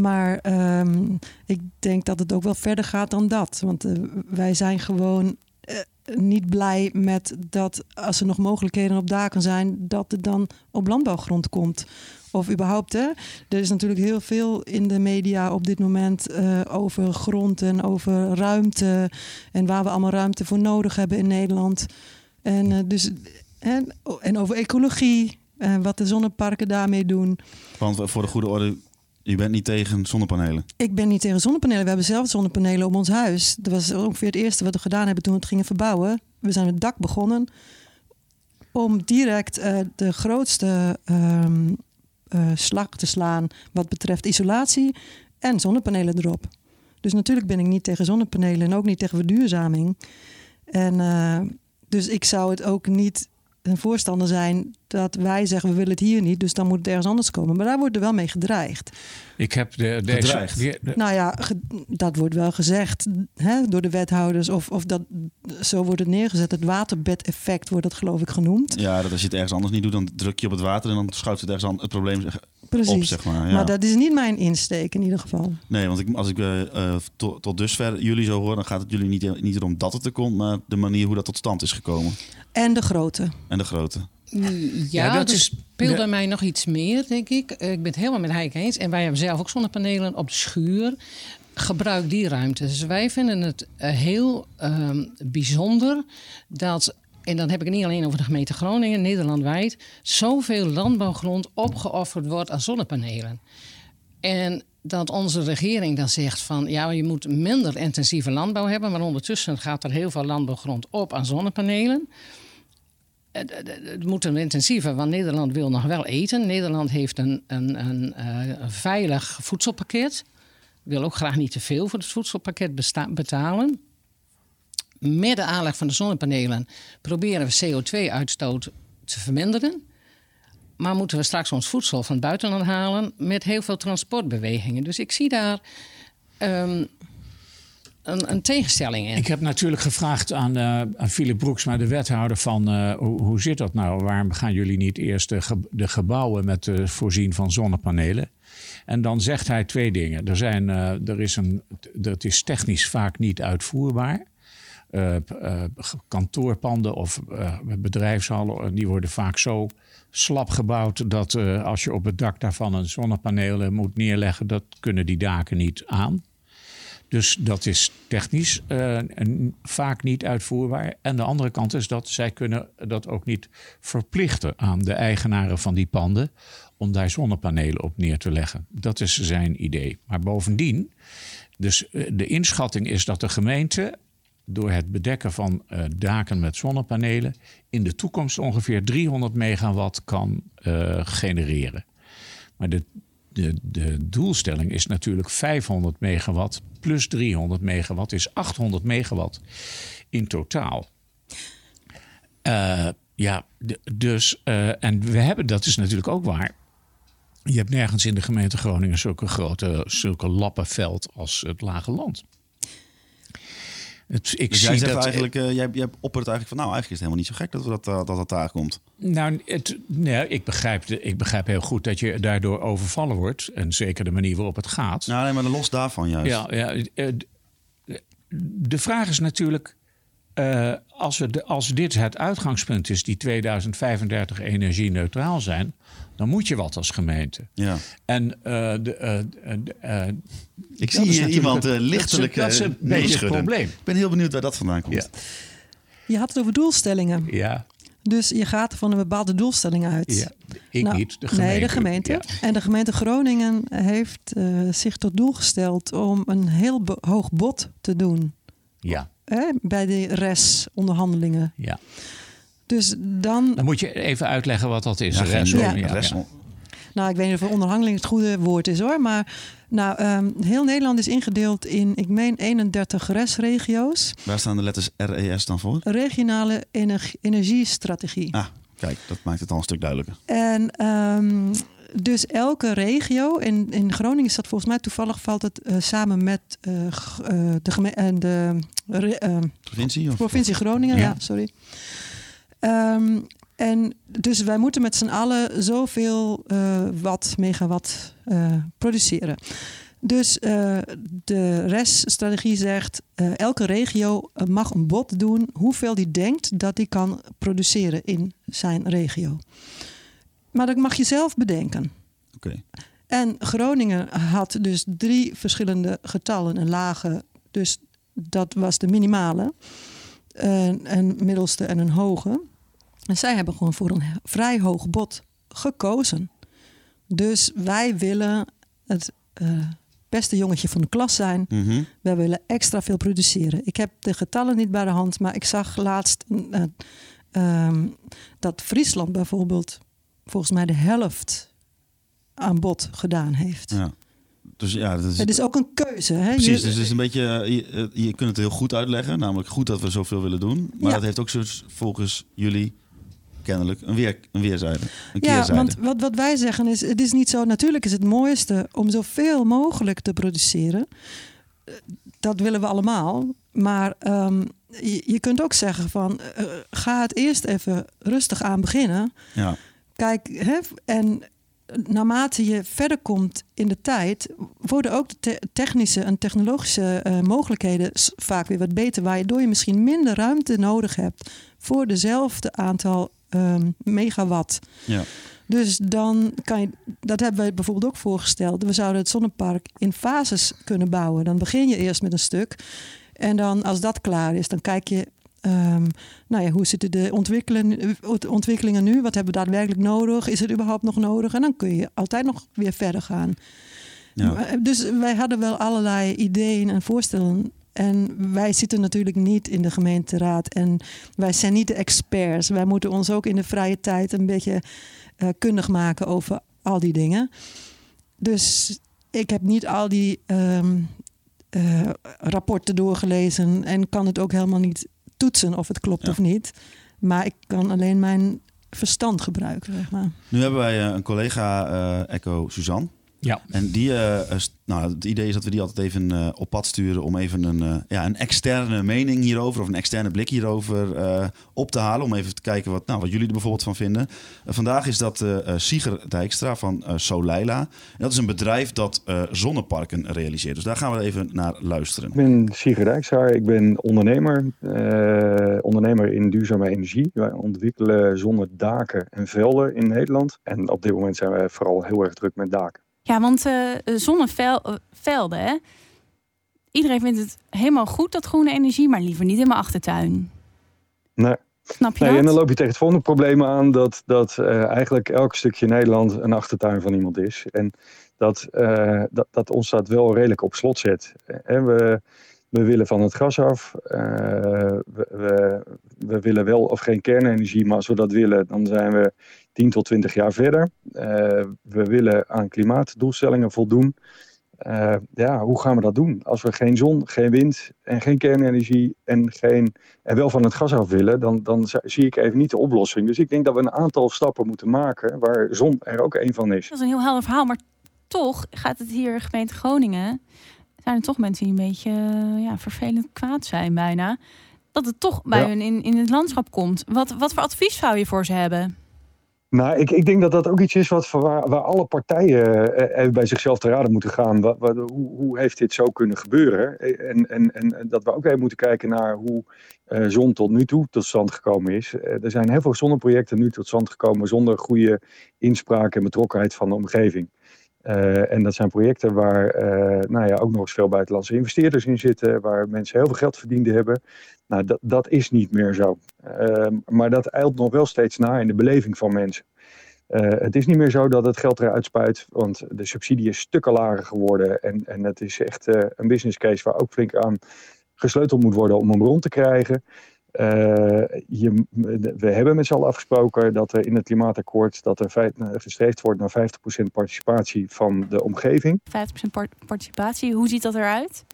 Maar um, ik denk dat het ook wel verder gaat dan dat. Want uh, wij zijn gewoon uh, niet blij met dat als er nog mogelijkheden op daken zijn, dat het dan op landbouwgrond komt. Of überhaupt, hè? er is natuurlijk heel veel in de media op dit moment uh, over grond en over ruimte. En waar we allemaal ruimte voor nodig hebben in Nederland. En, dus, en, en over ecologie en wat de zonneparken daarmee doen. Want voor de goede orde, Je bent niet tegen zonnepanelen? Ik ben niet tegen zonnepanelen. We hebben zelf zonnepanelen op ons huis. Dat was ongeveer het eerste wat we gedaan hebben toen we het gingen verbouwen. We zijn het dak begonnen om direct uh, de grootste um, uh, slag te slaan wat betreft isolatie en zonnepanelen erop. Dus natuurlijk ben ik niet tegen zonnepanelen en ook niet tegen verduurzaming. En uh, dus ik zou het ook niet een voorstander zijn dat wij zeggen we willen het hier niet, dus dan moet het ergens anders komen. Maar daar wordt er wel mee gedreigd. Ik heb de. De, de, nou ja, dat wordt wel gezegd hè, door de wethouders of, of dat zo wordt het neergezet. Het waterbedeffect wordt dat geloof ik genoemd. Ja, dat als je het ergens anders niet doet, dan druk je op het water en dan schuift het ergens aan het probleem Precies. op, zeg maar. Ja. Maar dat is niet mijn insteek in ieder geval. Nee, want ik, als ik uh, tot, tot dusver jullie zo hoor, dan gaat het jullie niet, niet erom dat het er komt, maar de manier hoe dat tot stand is gekomen. En de grootte. En de grootte. Ja, ja dat is, speelt bij mij nog iets meer, denk ik. Ik ben het helemaal met Heike eens. En wij hebben zelf ook zonnepanelen op de schuur. Gebruik die ruimte. Dus wij vinden het heel uh, bijzonder dat en dan heb ik het niet alleen over de gemeente Groningen, Nederlandwijd, zoveel landbouwgrond opgeofferd wordt aan zonnepanelen. En dat onze regering dan zegt van ja, je moet minder intensieve landbouw hebben, maar ondertussen gaat er heel veel landbouwgrond op aan zonnepanelen. Het moet een intensiever, want Nederland wil nog wel eten. Nederland heeft een, een, een, eh, veilig voedselpakket. Wil ook graag niet te veel voor het voedselpakket betalen met de aanleg van de zonnepanelen proberen we CO2-uitstoot te verminderen. Maar moeten we straks ons voedsel van buitenland halen met heel veel transportbewegingen. Dus ik zie daar um, een, een, tegenstelling in. Ik heb natuurlijk gevraagd aan, uh, aan Philip Broeksma, de wethouder, van uh, hoe, zit dat nou? Waarom gaan jullie niet eerst de, ge de gebouwen met uh, voorzien van zonnepanelen? En dan zegt hij twee dingen. Er, zijn, er is een, dat is technisch vaak niet uitvoerbaar. Kantoorpanden of bedrijfshallen, die worden vaak zo slap gebouwd dat als je op het dak daarvan een zonnepanelen moet neerleggen, dat kunnen die daken niet aan. Dus dat is technisch vaak niet uitvoerbaar. En de andere kant is dat zij kunnen dat ook niet verplichten aan de eigenaren van die panden om daar zonnepanelen op neer te leggen. Dat is zijn idee. Maar bovendien, dus de inschatting is dat de gemeente door het bedekken van uh, daken met zonnepanelen in de toekomst ongeveer 300 megawatt kan genereren. Maar de, de, de doelstelling is natuurlijk 500 megawatt plus 300 megawatt is 800 megawatt in totaal. Uh, ja, dus, en we hebben, dat is natuurlijk ook waar. Je hebt nergens in de gemeente Groningen zulke grote, zulke lappenveld als het Lage Land. Het, ik dus jij zegt dat, eigenlijk, uh, jij, jij oppert eigenlijk van, nou, eigenlijk is het helemaal niet zo gek dat we dat, uh, dat, dat daar komt. Nou, het, nee, ik, begrijp ik begrijp heel goed dat je daardoor overvallen wordt. En zeker de manier waarop het gaat. Nou, nee, maar los daarvan juist. Ja, ja eh, de vraag is natuurlijk, uh, als, we de, als dit het uitgangspunt is, die 2035 energie neutraal zijn, dan moet je wat als gemeente. Ja. En uh, de, uh, ik zie hier iemand lichtelijk dat is, dat is een beetje het probleem. Ik ben heel benieuwd waar dat vandaan komt. Ja. Je had het over doelstellingen. Ja. Dus je gaat van een bepaalde doelstelling uit. Ja, ik nou, niet, de gemeente. Nee, de gemeente. Ja. En de gemeente Groningen heeft zich tot doel gesteld om een heel hoog bod te doen. Ja. Hè, bij de RES-onderhandelingen. Ja. Dus dan... Dan moet je even uitleggen wat dat is. Ja, res, ja. ja. Nou, ik weet niet of onderhandeling het goede woord is hoor. Maar nou, um, heel Nederland is ingedeeld in, ik meen, 31 RES-regio's. Waar staan de letters RES dan voor? Regionale Ener Energiestrategie. Ah, kijk, dat maakt het al een stuk duidelijker. En um, dus elke regio, in, in Groningen is dat volgens mij toevallig valt het uh, samen met uh, uh, de, de provincie, of? provincie Groningen. Ja, ja sorry. Um, en dus wij moeten met z'n allen zoveel watt, megawatt produceren. Dus de RES-strategie zegt: elke regio mag een bod doen hoeveel die denkt dat die kan produceren in zijn regio. Maar dat mag je zelf bedenken. Okay. En Groningen had dus drie verschillende getallen. Een lage, dus dat was de minimale. Een, een middelste en een hoge. En zij hebben gewoon voor een vrij hoog bod gekozen. Dus wij willen het uh, beste jongetje van de klas zijn. Mhm. We willen extra veel produceren. Ik heb de getallen niet bij de hand, maar ik zag laatst uh, um, dat Friesland bijvoorbeeld volgens mij de helft aan bod gedaan heeft. Ja. Dus ja, dat is, het is ook een keuze. Hè? Precies, Je- dus het is een beetje, je, je kunt het heel goed uitleggen. Namelijk goed dat we zoveel willen doen. Maar Ja. dat heeft ook volgens jullie kennelijk een, weer, een weerzijde. Een Ja, keerzijde. want wat, wat wij zeggen is, het is niet zo. Natuurlijk is het mooiste om zoveel mogelijk te produceren. Eh, Dat willen we allemaal. Maar ehm, je, je kunt ook zeggen van, eh, ga het eerst even rustig aan beginnen. Ja. Kijk, hè, en naarmate je verder komt in de tijd, worden ook de te- technische en technologische eh, mogelijkheden vaak weer wat beter, waardoor je misschien minder ruimte nodig hebt voor dezelfde aantal ehm, megawatt. Ja. Dus dan kan je, dat hebben wij bijvoorbeeld ook voorgesteld. We zouden het zonnepark in fases kunnen bouwen. Dan begin je eerst met een stuk. En dan als dat klaar is, dan kijk je, ehm, nou ja, hoe zitten de ontwikkelen, ontwikkelingen nu? Wat hebben we daadwerkelijk nodig? Is het überhaupt nog nodig? En dan kun je altijd nog weer verder gaan. Ja. Maar, Dus wij hadden wel allerlei ideeën en voorstellen. En wij zitten natuurlijk niet in de gemeenteraad. En wij zijn niet de experts. Wij moeten ons ook in de vrije tijd een beetje eh, kundig maken over al die dingen. Dus ik heb niet al die ehm, eh, rapporten doorgelezen en kan het ook helemaal niet toetsen of het klopt Ja. of niet. Maar ik kan alleen mijn verstand gebruiken, zeg maar. Nu hebben wij eh, een collega, eh Echo Suzanne. Ja. En die, eh, eh, nou, het idee is dat we die altijd even eh, op pad sturen om even een, ja, een externe mening hierover of een externe blik hierover eh, op te halen. Om even te kijken wat, nou, wat jullie er bijvoorbeeld van vinden. Vandaag is dat Sieger Dijkstra van eh Soleila. En dat is een bedrijf dat eh, zonneparken realiseert. Dus daar gaan we even naar luisteren. Ik ben Sigrid Dijkshaar, ik ben ondernemer, eh, ondernemer in duurzame energie. Wij ontwikkelen zonnedaken en velden in Nederland. En op dit moment zijn wij vooral heel erg druk met daken. Ja, want eh zonnevelden, hè? Iedereen vindt het helemaal goed, dat groene energie, maar liever niet in mijn achtertuin. Nee. Snap je Nee, en dan loop je tegen het volgende probleem aan dat, dat eh, eigenlijk elk stukje Nederland een achtertuin van iemand is. En dat, eh, dat, dat ons dat wel redelijk op slot zet. En we, we willen van het gas af. eh, we, we, we willen wel of geen kernenergie, maar als we dat willen, dan zijn we 10 tot 20 jaar verder. Eh, we willen aan klimaatdoelstellingen voldoen. Eh, ja, hoe gaan we dat doen? Als we geen zon, geen wind en geen kernenergie en, geen, en wel van het gas af willen, dan, dan zi- zie ik even niet de oplossing. Dus ik denk dat we een aantal stappen moeten maken waar zon er ook een van is. Dat is een heel helder verhaal, maar toch gaat het hier, gemeente Groningen, zijn er toch mensen die een beetje eh, ja, vervelend kwaad zijn bijna. Dat het toch bij Ja. hun in, in het landschap komt. Wat, wat voor advies zou je voor ze hebben? Nou, ik, ik denk dat dat ook iets is wat, waar, waar alle partijen eh, even bij zichzelf te raden moeten gaan. Wat- hoe, hoe heeft dit zo kunnen gebeuren? Eh, En, en, en dat we ook even moeten kijken naar hoe eh, zon tot nu toe tot stand gekomen is. Eh, er zijn heel veel zonneprojecten nu tot stand gekomen zonder goede inspraak en betrokkenheid van de omgeving. Eh, en dat zijn projecten waar eh, nou ja, ook nog eens veel buitenlandse investeerders in zitten, waar mensen heel veel geld verdiend hebben. Nou, dat, dat is niet meer zo. Ehm, maar dat eilt nog wel steeds na in de beleving van mensen. Eh, het is niet meer zo dat het geld eruit spuit, want de subsidie is stukken lager geworden. En, en het is echt een business case waar ook flink aan gesleuteld moet worden om hem rond te krijgen. Eh, je, we hebben met z'n allen afgesproken dat er in het klimaatakkoord dat er vijf- eh, gestreefd wordt naar 50% participatie van de omgeving. 50% par- participatie, hoe ziet dat eruit?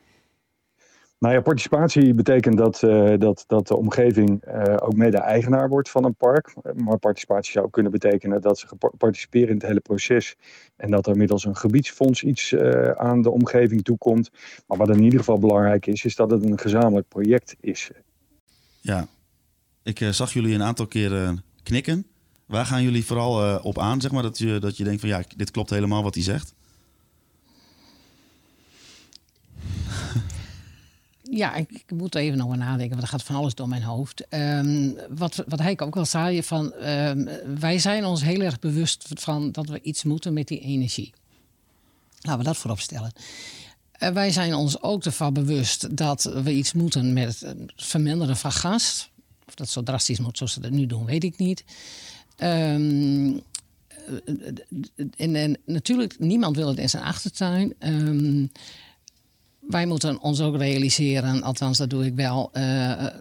Nou ja, participatie betekent dat, eh, dat, dat de omgeving ook mede-eigenaar wordt van een park. Maar participatie zou kunnen betekenen dat ze participeren in het hele proces. En dat er middels een gebiedsfonds iets aan de omgeving toekomt. Maar wat in ieder geval belangrijk is, is dat het een gezamenlijk project is. Ja, ik eh, zag jullie een aantal keren knikken. Waar gaan jullie vooral eh, op aan, zeg maar, dat je, dat je denkt van ja, dit klopt helemaal wat hij zegt? <laughs> Ja, ik, ik moet even over nadenken, want er gaat van alles door mijn hoofd. Ehm, wat, wat hij ook al zei, van, ehm, wij zijn ons heel erg bewust van dat we iets moeten met die energie. Laten we dat voorop stellen. Eh, wij zijn ons ook ervan bewust dat we iets moeten met het verminderen van gas. Of dat zo drastisch moet zoals ze dat nu doen, weet ik niet. Ehm, en, en natuurlijk, niemand wil het in zijn achtertuin. Ehm, wij moeten ons ook realiseren, althans dat doe ik wel, eh,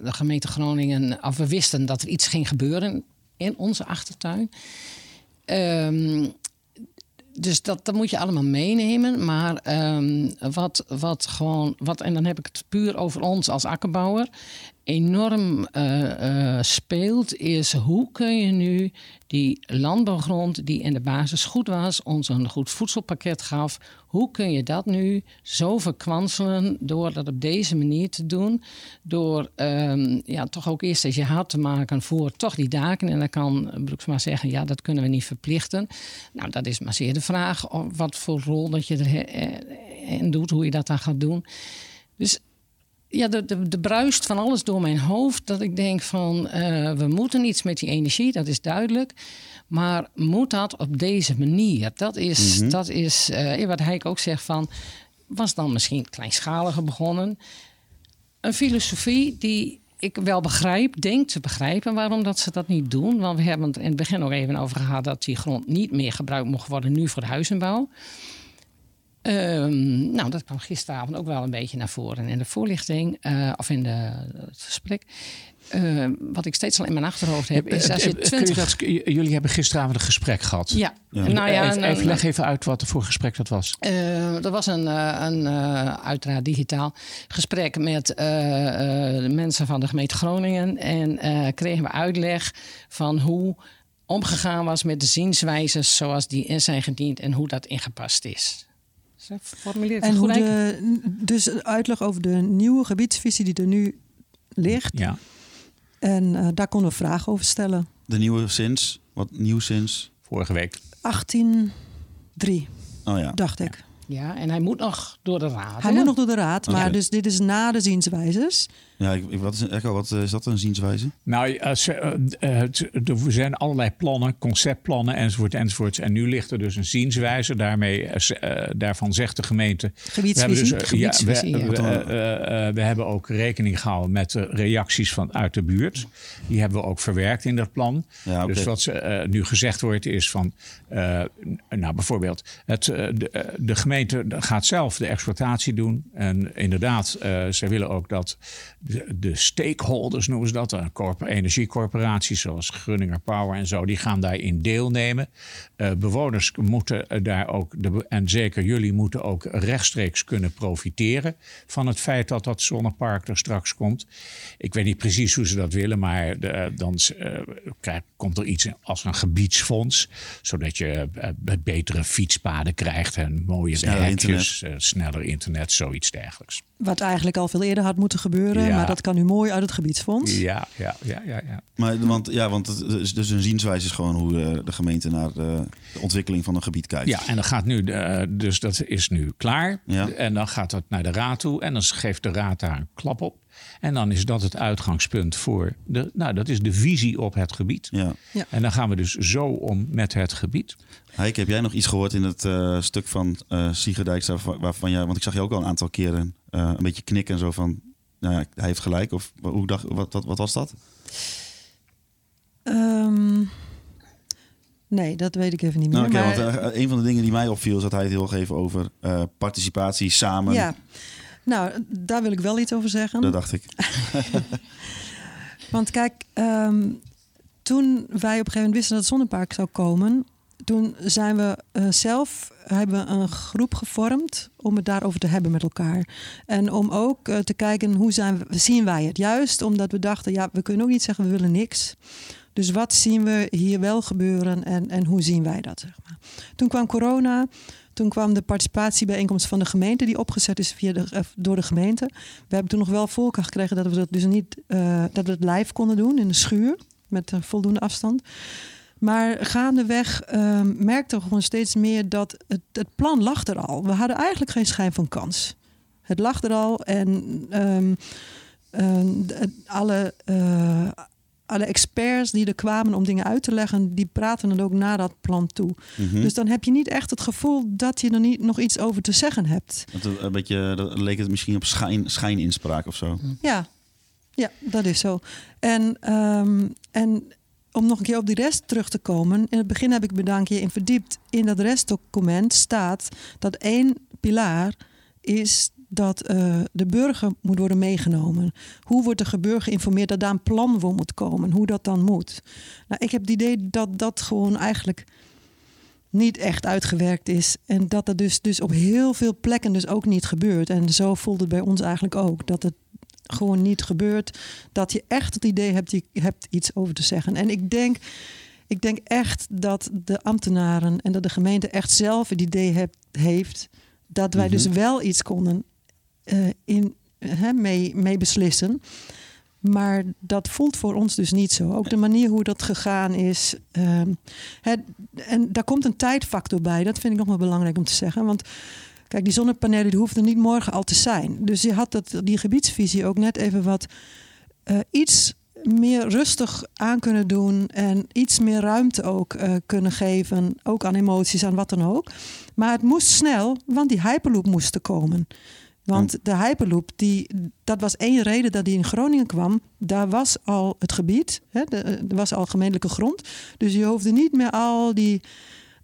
de gemeente Groningen, of we wisten dat er iets ging gebeuren in onze achtertuin. Ehm, dus dat, dat moet je allemaal meenemen. Maar ehm, wat, wat gewoon, wat, en dan heb ik het puur over ons als akkerbouwer enorm uh, speelt, is hoe kun je nu die landbouwgrond die in de basis goed was, ons een goed voedselpakket gaf, hoe kun je dat nu zo verkwanselen door dat op deze manier te doen? Door um, ja, toch ook eerst eens je hart te maken voor toch die daken. En dan kan Broeksma zeggen, ja, dat kunnen we niet verplichten. Nou, dat is maar zeer de vraag wat voor rol dat je erin doet, hoe je dat dan gaat doen. Dus ja, de, de, de bruist van alles door mijn hoofd. Dat ik denk van uh, we moeten iets met die energie, dat is duidelijk. Maar moet dat op deze manier? Dat is, mm dat is uh, wat Heik ook zegt van. Was dan misschien kleinschaliger begonnen? Een filosofie die ik wel begrijp, denk te begrijpen waarom dat ze dat niet doen. Want we hebben het in het begin nog even over gehad dat die grond niet meer gebruikt mocht worden nu voor de huizenbouw. Um, nou, dat kwam gisteravond ook wel een beetje naar voren in de voorlichting, uh, of in de, het gesprek. Uh, wat ik steeds al in mijn achterhoofd heb, is als je 20... Je dat, jullie hebben gisteravond een gesprek gehad. Ja. ja. Nou ja even, even, leg even uit wat er voor gesprek dat was. Uh, dat was een, een uiteraard digitaal gesprek met de mensen van de gemeente Groningen. En kregen we uitleg van hoe omgegaan was met de zienswijzes zoals die in zijn gediend en hoe dat ingepast is. En hoe de, dus uitleg over de nieuwe gebiedsvisie die er nu ligt. Ja. En uh, daar konden we vragen over stellen. De nieuwe sinds? Wat nieuw sinds? Vorige week. 1803, oh ja. dacht ik. Ja, en hij moet nog door de raad. Hij moet nog door de raad, maar dus dit is na de zienswijzes. Ja, wat, is, Echo, wat is dat een zienswijze? Nou, als, uh, er zijn allerlei plannen, conceptplannen enzovoort enzovoort. En nu ligt er dus een zienswijze. Daarmee, uh, daarvan zegt de gemeente... Gebiedsvisie. We hebben, dus, ja, we, we, we, hebben ook rekening gehouden met de reacties van uit de buurt. Die hebben we ook verwerkt in dat plan. Ja, okay. Dus wat nu gezegd wordt is van... nou, bijvoorbeeld, het, de, de gemeente gaat zelf de exploitatie doen. En inderdaad, zij willen ook dat de, de, stakeholders noemen ze dat, een energiecorporaties zoals Grunninger Power en zo, die gaan daarin deelnemen. Uh, bewoners moeten daar ook, de, en zeker jullie moeten ook rechtstreeks kunnen profiteren van het feit dat dat zonnepark er straks komt. Ik weet niet precies hoe ze dat willen, maar de, dan uh, krijg, komt er iets als een gebiedsfonds, zodat je uh, betere fietspaden krijgt en mooie sneller hekjes, internet. sneller internet, zoiets dergelijks. Wat eigenlijk al veel eerder had moeten gebeuren, ja. Maar dat kan nu mooi uit het gebiedsfonds. Ja, ja, ja, ja. ja. Maar, want, ja, want het is dus een zienswijze is gewoon hoe de, de gemeente naar de, de, ontwikkeling van een gebied kijkt. Ja, en dan gaat nu, de, dus dat is nu klaar. Ja. En dan gaat dat naar de raad toe en dan geeft de raad daar een klap op. En dan is dat het uitgangspunt voor de, nou, dat is de visie op het gebied. Ja. Ja. En dan gaan we dus zo om met het gebied. Heike, heb jij nog iets gehoord in het uh, stuk van uh, Siegerdijk, waarvan jij, want ik zag je ook al een aantal keren uh, een beetje knikken en zo van, nou, hij heeft gelijk. Of hoe dacht, wat, wat, wat was dat? Um, nee, dat weet ik even niet meer. Nou, okay, maar... want, een van de dingen die mij opviel, is dat hij het heel even over participatie samen. Ja. Nou, daar wil ik wel iets over zeggen. Dat dacht ik. <laughs> Want kijk, um, toen wij op een gegeven moment wisten dat het zonnepark zou komen, toen zijn we uh, zelf hebben een groep gevormd om het daarover te hebben met elkaar. En om ook uh, te kijken hoe zijn we, zien wij het. Juist omdat we dachten, ja, we kunnen ook niet zeggen we willen niks. Dus wat zien we hier wel gebeuren en, en hoe zien wij dat? Zeg maar. Toen kwam corona. Toen kwam de participatiebijeenkomst van de gemeente, die opgezet is via de, door de gemeente. We hebben toen nog wel voorkeur gekregen dat we dat dus niet uh, dat we het live konden doen in de schuur met voldoende afstand. Maar gaandeweg uh, merkten we gewoon steeds meer dat het, het, plan lag er al. We hadden eigenlijk geen schijn van kans. Het lag er al en um, um, alle, uh, alle experts die er kwamen om dingen uit te leggen, die praten het ook naar dat plan toe. Mhm. Dus dan heb je niet echt het gevoel dat je er niet nog iets over te zeggen hebt. Dat, een beetje, dat leek het misschien op schijn, schijninspraak of zo. Ja, ja dat is zo. En, um, en om nog een keer op die rest terug te komen. In het begin heb ik keer in verdiept. In dat restdocument staat dat één pilaar is dat eh, de burger moet worden meegenomen. Hoe wordt de burger geïnformeerd dat daar een plan voor moet komen? Hoe dat dan moet? Nou, ik heb het idee dat dat gewoon eigenlijk niet echt uitgewerkt is. En dat het dus, dus op heel veel plekken dus ook niet gebeurt. En zo voelt het bij ons eigenlijk ook. Dat het gewoon niet gebeurt. Dat je echt het idee hebt, je hebt iets over te zeggen. En ik denk, ik denk echt dat de ambtenaren en dat de gemeente echt zelf het idee heeft dat wij dus Mhm. wel iets konden eh, in, hè, mee, mee beslissen. Maar dat voelt voor ons dus niet zo. Ook de manier hoe dat gegaan is. ehm, het, en daar komt een tijdfactor bij. Dat vind ik nog wel belangrijk om te zeggen. Want kijk, die zonnepanelen die hoefden niet morgen al te zijn. Dus je had dat, die gebiedsvisie ook net even wat eh, iets meer rustig aan kunnen doen. En iets meer ruimte ook eh, kunnen geven. Ook aan emoties, aan wat dan ook. Maar het moest snel, want die hyperloop moest er komen. Want de Hyperloop, die, dat was één reden dat die in Groningen kwam. Daar was al het gebied, hè, de- er was al gemeentelijke grond. Dus je hoefde niet meer al die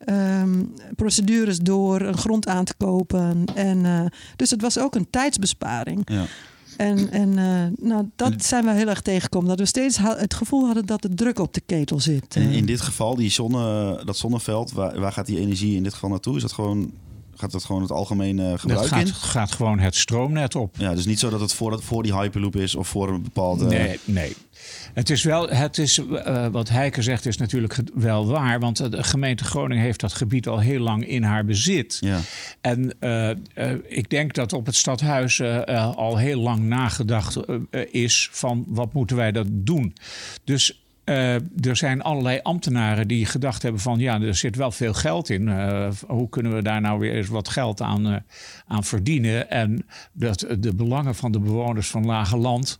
ehm, procedures door een grond aan te kopen. En, eh, dus het was ook een tijdsbesparing. Ja. En, en eh, nou, dat zijn we heel erg tegengekomen. Dat we steeds het gevoel hadden dat de druk op de ketel zit. En Eh, in dit geval, die zonne, dat zonneveld, waar, waar gaat die energie in dit geval naartoe? Is dat gewoon, gaat dat gewoon het algemene Dat gebruik gaat, in? gaat gewoon het stroomnet op. Ja, dus niet zo dat het voor, dat, voor die Hyperloop is of voor een bepaalde... Nee, nee. Het is wel, het is, eh, wat Heike zegt is natuurlijk wel waar. Want de gemeente Groningen heeft dat gebied al heel lang in haar bezit. Ja. En eh, eh, ik denk dat op het stadhuis al heel lang nagedacht is van wat moeten wij dat doen. Dus eh, er zijn allerlei ambtenaren die gedacht hebben van ja, er zit wel veel geld in. Eh, hoe kunnen we daar nou weer eens wat geld aan, eh, aan verdienen? En dat de belangen van de bewoners van Lage Land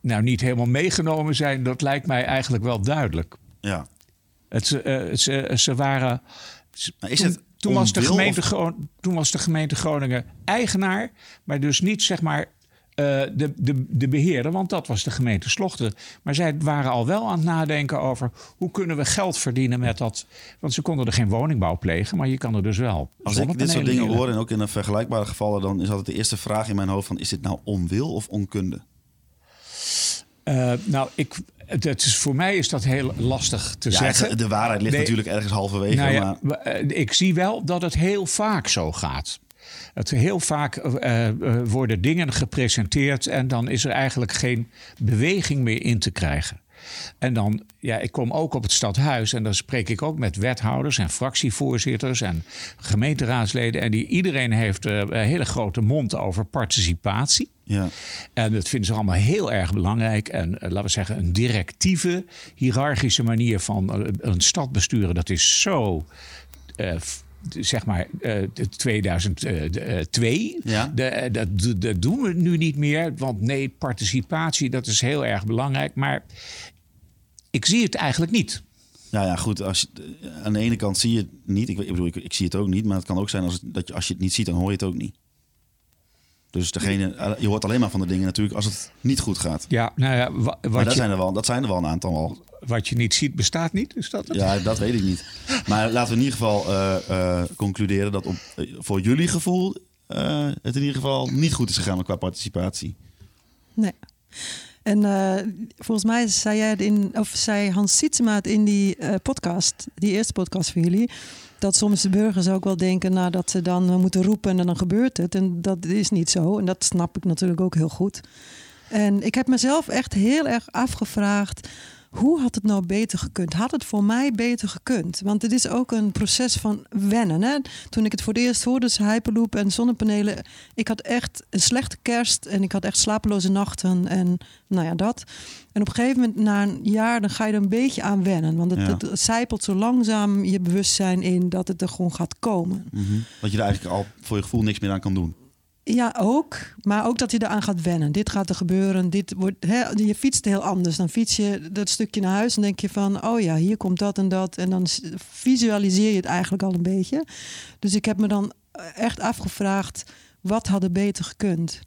nou niet helemaal meegenomen zijn, dat lijkt mij eigenlijk wel duidelijk. ja. Het, ze, ze waren. Is het toen was de gemeente, of- toen was de gemeente Groningen eigenaar, maar dus niet zeg maar. Eh, de, de, de beheerder, want dat was de gemeente Slochten. Maar zij waren al wel aan het nadenken over hoe kunnen we geld verdienen met dat. Want ze konden er geen woningbouw plegen, maar je kan er dus wel. Als ik dit soort dingen hoor en ook in een vergelijkbare gevallen, dan is altijd de eerste vraag in mijn hoofd van, is dit nou onwil of onkunde? Eh, nou, ik, het, is, voor mij is dat heel lastig te Ja, zeggen. de waarheid ligt Nee. natuurlijk ergens halverwege, Nou ja, maar... w- eh, ik zie wel dat het heel vaak zo gaat. Het heel vaak eh, eh, worden dingen gepresenteerd en dan is er eigenlijk geen beweging meer in te krijgen. En dan, ja, ik kom ook op het stadhuis en dan spreek ik ook met wethouders en fractievoorzitters en gemeenteraadsleden. En die, iedereen heeft eh, een hele grote mond over participatie. Ja. En dat vinden ze allemaal heel erg belangrijk. En laten we zeggen, een directieve, hiërarchische manier van een stad besturen, dat is zo. f- zeg maar eh, de 2002. Ja. De, eh, dat, dat doen we nu niet meer. Want nee, participatie, dat is heel erg belangrijk. Maar ik zie het eigenlijk niet. Nou ja, goed. Als je, aan de ene kant zie je het niet. Ik, bedoel, ik, ik zie het ook niet. Maar het kan ook zijn als het, dat je, als je het niet ziet, dan hoor je het ook niet. Dus degene, eh, je hoort alleen maar van de dingen natuurlijk als het niet goed gaat. Ja, nou ja, wa- Maar wat, dat je, zijn, er wel, dat zijn er wel een aantal al. Wat je niet ziet, bestaat niet. Is dat het? Ja, dat weet ik niet. Maar laten we in ieder geval eh, eh, concluderen dat op, eh, voor jullie gevoel eh, het in ieder geval niet goed is gegaan qua participatie. Nee. En eh, volgens mij zei, jij het in, of zei Hans Sietsema in die eh, podcast, die eerste podcast voor jullie, dat soms de burgers ook wel denken nou, dat ze dan moeten roepen en dan gebeurt het. En dat is niet zo. En dat snap ik natuurlijk ook heel goed. En ik heb mezelf echt heel erg afgevraagd. Hoe had het nou beter gekund? Had het voor mij beter gekund? Want het is ook een proces van wennen. Hè? Toen ik het voor het eerst hoorde, dus Hyperloop en zonnepanelen. Ik had echt een slechte kerst en ik had echt slapeloze nachten en nou ja, dat. En op een gegeven moment, na een jaar, dan ga je er een beetje aan wennen. Want het, Ja. het, het zijpelt zo langzaam je bewustzijn in dat het er gewoon gaat komen. Dat je er eigenlijk al voor je gevoel niks meer aan kan doen. Ja, ook. Maar ook dat je eraan gaat wennen. Dit gaat er gebeuren. Dit wordt, hè, je fietst heel anders. Dan fiets je dat stukje naar huis en denk je van... oh ja, hier komt dat en dat. En dan visualiseer je het eigenlijk al een beetje. Dus ik heb me dan echt afgevraagd... wat had er beter gekund?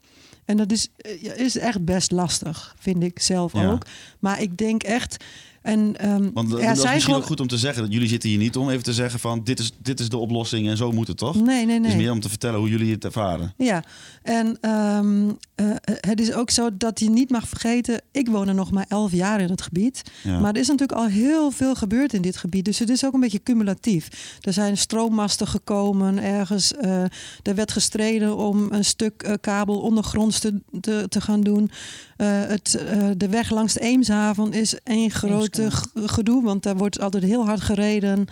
En dat is, eh, is echt best lastig, vind ik zelf Ja. ook. Maar ik denk echt... En um, Want dat er is zijn misschien gewoon... ook goed om te zeggen. dat Jullie zitten hier niet om even te zeggen van dit is, dit is de oplossing en zo moet het toch? Nee, nee, Het nee. is meer om te vertellen hoe jullie het ervaren. Ja, en ehm, eh, het is ook zo dat je niet mag vergeten... ik woon er nog maar elf jaar in het gebied. Ja. Maar er is natuurlijk al heel veel gebeurd in dit gebied. Dus het is ook een beetje cumulatief. Er zijn stroommasten gekomen ergens. eh, er werd gestreden om een stuk eh, kabel ondergronds te, te, te gaan doen. Eh, het, eh, de weg langs de Eemshaven is één grote gedoe. Want daar wordt altijd heel hard gereden.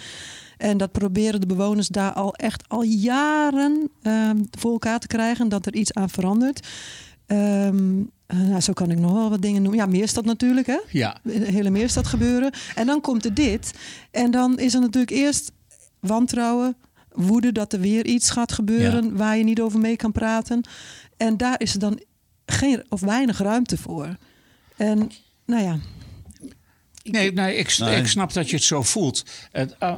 En dat proberen de bewoners daar al echt al jaren ehm, voor elkaar te krijgen. Dat er iets aan verandert. Ehm, eh, nou, zo kan ik nog wel wat dingen noemen. Ja, Meerstad natuurlijk, hè? Ja, hele Meerstad gebeuren. En dan komt er dit. En dan is er natuurlijk eerst wantrouwen, woede dat er weer iets gaat gebeuren waar je niet over mee kan praten. En daar is er dan geen of weinig ruimte voor. En nou ja, Nee, nee, ik, Nee. ik snap dat je het zo voelt.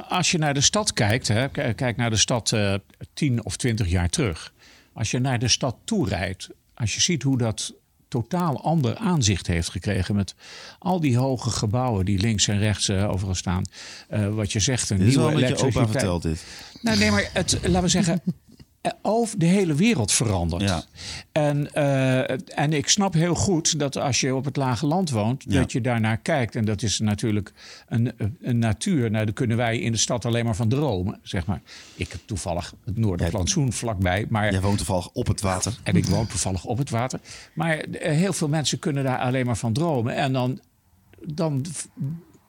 Als je naar de stad kijkt, hè, kijk naar de stad eh 10 of 20 jaar terug. Als je naar de stad toe rijdt, als je ziet hoe dat totaal ander aanzicht heeft gekregen met al die hoge gebouwen die links en rechts eh, overal staan. Eh, wat je zegt, een Dit is nieuwe wel met je opa dit. Nou, nee, maar het, laten we zeggen, over de hele wereld verandert. Ja. En, eh, en ik snap heel goed dat als je op het lage land woont, Ja. dat je daarnaar kijkt. En dat is natuurlijk een, een natuur. Nou, daar kunnen wij in de stad alleen maar van dromen, zeg maar. Ik heb toevallig het Noorderplantsoen vlakbij, maar... Jij woont toevallig op het water. En ik woon toevallig op het water. Maar eh, heel veel mensen kunnen daar alleen maar van dromen. En dan, dan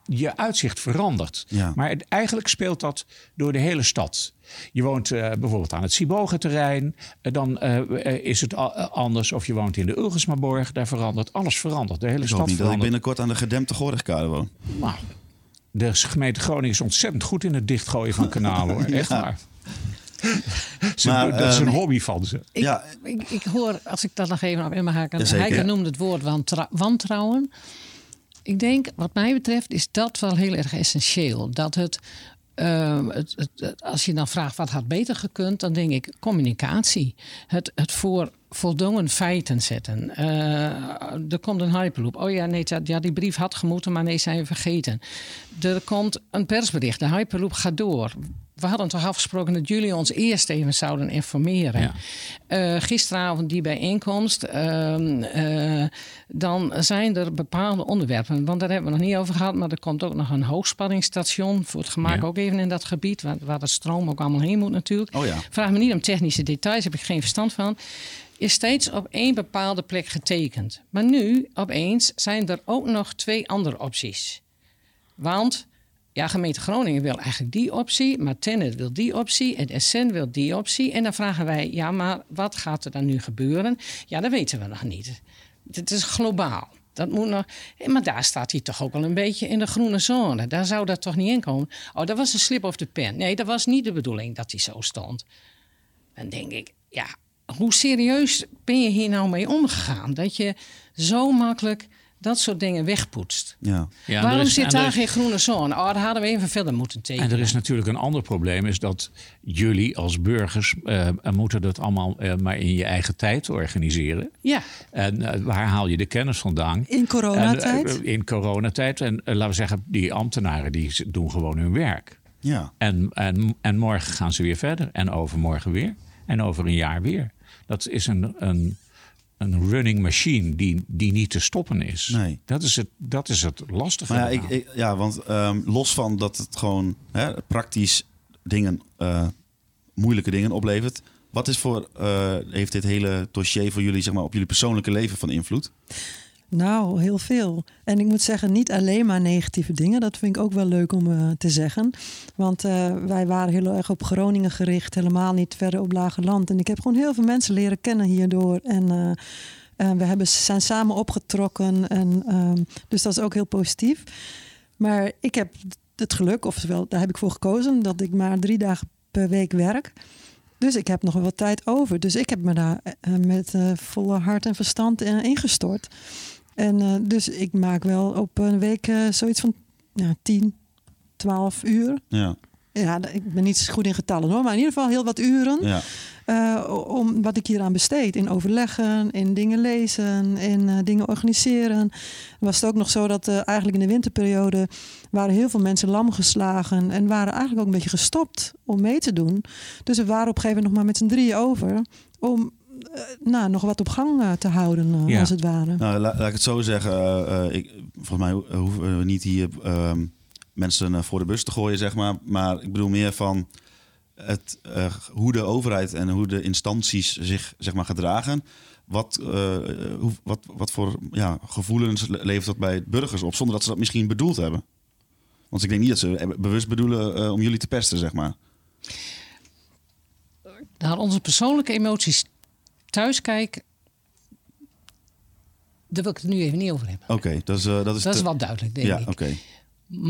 je uitzicht verandert. Ja. Maar het- eigenlijk speelt dat door de hele stad. Je woont eh, bijvoorbeeld aan het Sibogenterrein. eh, dan eh, is het anders. Of je woont in de Ulgersmaborg. Daar verandert. Alles verandert. De hele Ik stad hoop niet dat ik verandert. binnenkort aan de gedempte Gorigkade woon. Nou, de gemeente Groningen is ontzettend goed in het dichtgooien van kanalen. Hoor. <laughs> Echt waar. <laughs> Ze- Maar, dat is een ehm, hobby van ze. Ik, Ja. ik, ik hoor, als ik dat nog even op in mag haken. Heike noemde het woord wantrouwen. Ik denk, wat mij betreft, is dat wel heel erg essentieel. Dat het, ehm, het, het, als je dan vraagt wat had beter gekund, dan denk ik communicatie. Het, het voor voldongen feiten zetten. Eh, er komt een hyperloop. Oh ja, nee, ja, die brief had gemoeten, maar nee, zijn we vergeten. Er komt een persbericht. De hyperloop gaat door. We hadden toch afgesproken dat jullie ons eerst even zouden informeren. Ja. Eh, gisteravond die bijeenkomst. ehm, eh, dan zijn er bepaalde onderwerpen. Want daar hebben we nog niet over gehad. Maar er komt ook nog een hoogspanningsstation. Voor het gemak Ja. ook even in dat gebied. Waar, waar de stroom ook allemaal heen moet natuurlijk. Oh ja. Vraag me niet om technische details. Heb ik geen verstand van. Is steeds op één bepaalde plek getekend. Maar nu opeens zijn er ook nog twee andere opties. Want ja, gemeente Groningen wil eigenlijk die optie, maar Tennet wil die optie en SN wil die optie. En dan vragen wij, ja, maar wat gaat er dan nu gebeuren? Ja, dat weten we nog niet. Het is globaal. Dat moet nog, Eh, maar daar staat hij toch ook al een beetje in de groene zone. Daar zou dat toch niet in komen? Oh, dat was een slip of de pen. Nee, dat was niet de bedoeling dat hij zo stond. Dan denk ik, ja, hoe serieus ben je hier nou mee omgegaan? Dat je zo makkelijk dat soort dingen wegpoetst. Ja. Ja, Waarom is- zit daar is- geen groene zone? Oh, daar hadden we even verder moeten tekenen. En er is natuurlijk een ander probleem, is dat jullie als burgers eh, moeten dat allemaal eh, maar in je eigen tijd organiseren. Ja, En eh, waar haal je de kennis vandaan? in coronatijd. En, eh, in coronatijd. En eh, laten we zeggen, die ambtenaren die doen gewoon hun werk. Ja. En, en, en morgen gaan ze weer verder. En overmorgen weer. En over een jaar weer. Dat is een, een, een running machine die, die niet te stoppen is. Nee. Dat, is het, dat is het lastige. Maar ja, ik- ja want ehm, los van dat het gewoon hè, praktisch dingen, eh, moeilijke dingen oplevert. Wat is voor, eh, heeft dit hele dossier voor jullie zeg maar, op jullie persoonlijke leven van invloed? Nou, heel veel. En ik moet zeggen, niet alleen maar negatieve dingen. Dat vind ik ook wel leuk om eh, te zeggen. Want eh, wij waren heel erg op Groningen gericht, helemaal niet verder op Lage Land. En ik heb gewoon heel veel mensen leren kennen hierdoor. En eh, we hebben, zijn samen opgetrokken. En, ehm, dus dat is ook heel positief. Maar ik heb het geluk, oftewel daar heb ik voor gekozen, dat ik maar drie dagen per week werk. Dus ik heb nog wel wat tijd over. Dus ik heb me daar met volle hart en verstand in ingestort. En eh, dus ik maak wel op een week eh, zoiets van ja, 10, 12 uur. Ja. Ja, ik ben niet goed in getallen hoor, maar in ieder geval heel wat uren. ja. eh, om wat ik hier aan besteed. In overleggen, in dingen lezen, in dingen organiseren. Was het ook nog zo dat eigenlijk in de winterperiode waren heel veel mensen lam geslagen en waren eigenlijk ook een beetje gestopt om mee te doen. Dus we waren op een gegeven moment nog maar met z'n drieën over om nou, nog wat op gang eh, te houden, eh, Ja. als het ware. Nou, la- laat ik het zo zeggen. eh, eh, ik, volgens mij ho- hoeven we niet hier ehm, mensen eh, voor de bus te gooien, zeg maar. Maar ik bedoel meer van het, eh, hoe de overheid en hoe de instanties zich zeg maar, gedragen. Wat, eh, hoe, wat, wat voor ja, gevoelens le- levert dat bij burgers op, zonder dat ze dat misschien bedoeld hebben? Want ik denk niet dat ze bewust bedoelen eh, om jullie te pesten, zeg maar. naar onze persoonlijke emoties thuis kijk, daar wil ik het nu even niet over hebben. Oké, dat is, eh, dat is, Dat is wel duidelijk, denk Ja, ik. oké.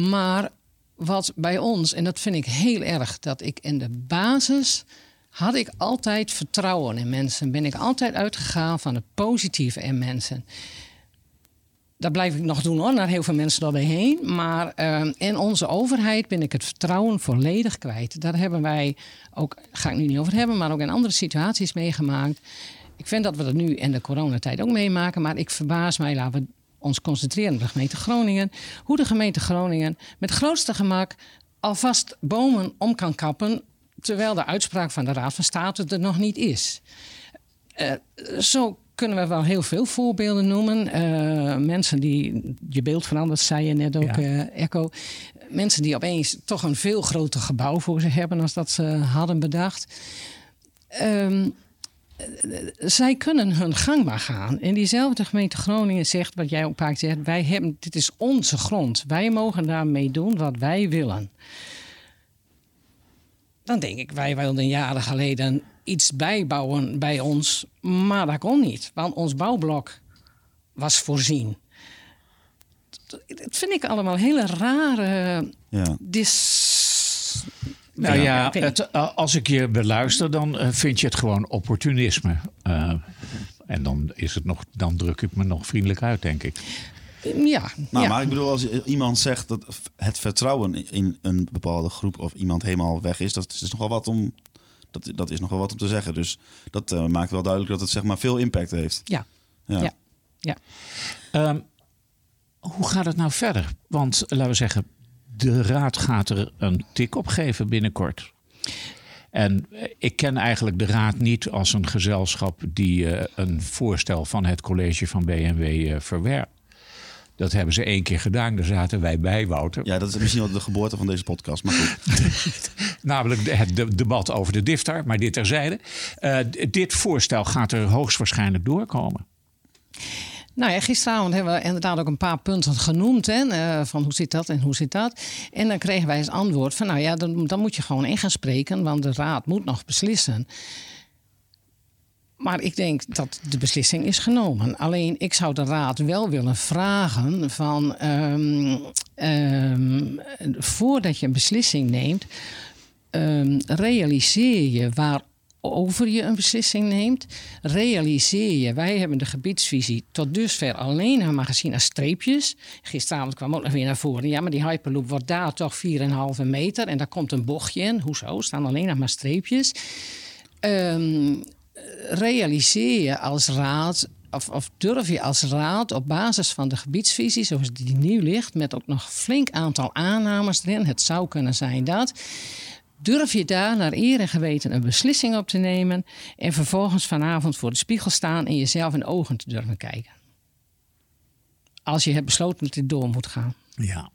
Maar wat bij ons, en dat vind ik heel erg, dat ik in de basis had ik altijd vertrouwen in mensen. Ben ik altijd uitgegaan van het positieve in mensen. Dat blijf ik nog doen hoor, naar heel veel mensen door mij heen. Maar eh, in onze overheid ben ik het vertrouwen volledig kwijt. Daar hebben wij ook, ga ik nu niet over hebben, maar ook in andere situaties meegemaakt. Ik vind dat we dat nu in de coronatijd ook meemaken. Maar ik verbaas mij, laten we ons concentreren op de gemeente Groningen. Hoe de gemeente Groningen met grootste gemak alvast bomen om kan kappen. Terwijl de uitspraak van de Raad van State er nog niet is. Eh, zo kunnen we wel heel veel voorbeelden noemen. Eh, mensen die, je beeld verandert, zei je net ook, Ja. eh, Echo. Mensen die opeens toch een veel groter gebouw voor zich hebben dan dat ze hadden bedacht. Ehm, eh, zij kunnen hun gang maar gaan. En diezelfde gemeente Groningen zegt, wat jij ook vaak zegt, wij hebben, dit is onze grond. Wij mogen daarmee doen wat wij willen. Dan denk ik, wij wilden jaren geleden iets bijbouwen bij ons, maar dat kon niet, want ons bouwblok was voorzien. Dat vind ik allemaal hele rare Ja. dis. Nou ja, het, eh, als ik je beluister, dan eh, vind je het gewoon opportunisme. Eh, en dan is het nog, dan druk ik me nog vriendelijk uit, denk ik. ja, Nou, ja. maar ik bedoel, als iemand zegt dat het vertrouwen in een bepaalde groep of iemand helemaal weg is, dat is nogal wat om, dat, dat is nogal wat om te zeggen. Dus dat eh, maakt wel duidelijk dat het zeg maar veel impact heeft. ja. Ja. Ja. ja. Ehm, hoe gaat het nou verder? Want laten we zeggen, de raad gaat er een tik op geven binnenkort. En eh, ik ken eigenlijk de raad niet als een gezelschap die eh, een voorstel van het college van BMW verwerpt. Dat hebben ze één keer gedaan, daar zaten wij bij, Wouter. Ja, dat is misschien wel de geboorte van deze podcast. Maar goed. <laughs> Namelijk het de- debat over de DIFTAR, maar dit terzijde. Eh, d- dit voorstel gaat er hoogstwaarschijnlijk doorkomen. Nou ja, gisteravond hebben we inderdaad ook een paar punten genoemd. Hè, eh, van hoe zit dat en hoe zit dat. En dan kregen wij als antwoord van... nou ja, dan, dan moet je gewoon in gaan spreken... want de raad moet nog beslissen. Maar ik denk dat de beslissing is genomen. Alleen ik zou de raad wel willen vragen van... ehm, ehm, voordat je een beslissing neemt... ehm, realiseer je waarover je een beslissing neemt. Realiseer je, wij hebben de gebiedsvisie tot dusver alleen maar gezien als streepjes. Gisteravond kwam ook nog weer naar voren. Ja, maar die Hyperloop wordt daar toch 4,5 meter en daar komt een bochtje in. Hoezo? Staan alleen nog maar streepjes. Ehm, realiseer je als raad, of, durf je als raad op basis van de gebiedsvisie zoals die nu ligt, met ook nog een flink aantal aannames erin, het zou kunnen zijn dat. Durf je daar naar eer en geweten een beslissing op te nemen en vervolgens vanavond voor de spiegel staan en jezelf in ogen te durven kijken? Als je hebt besloten dat dit door moet gaan. Ja.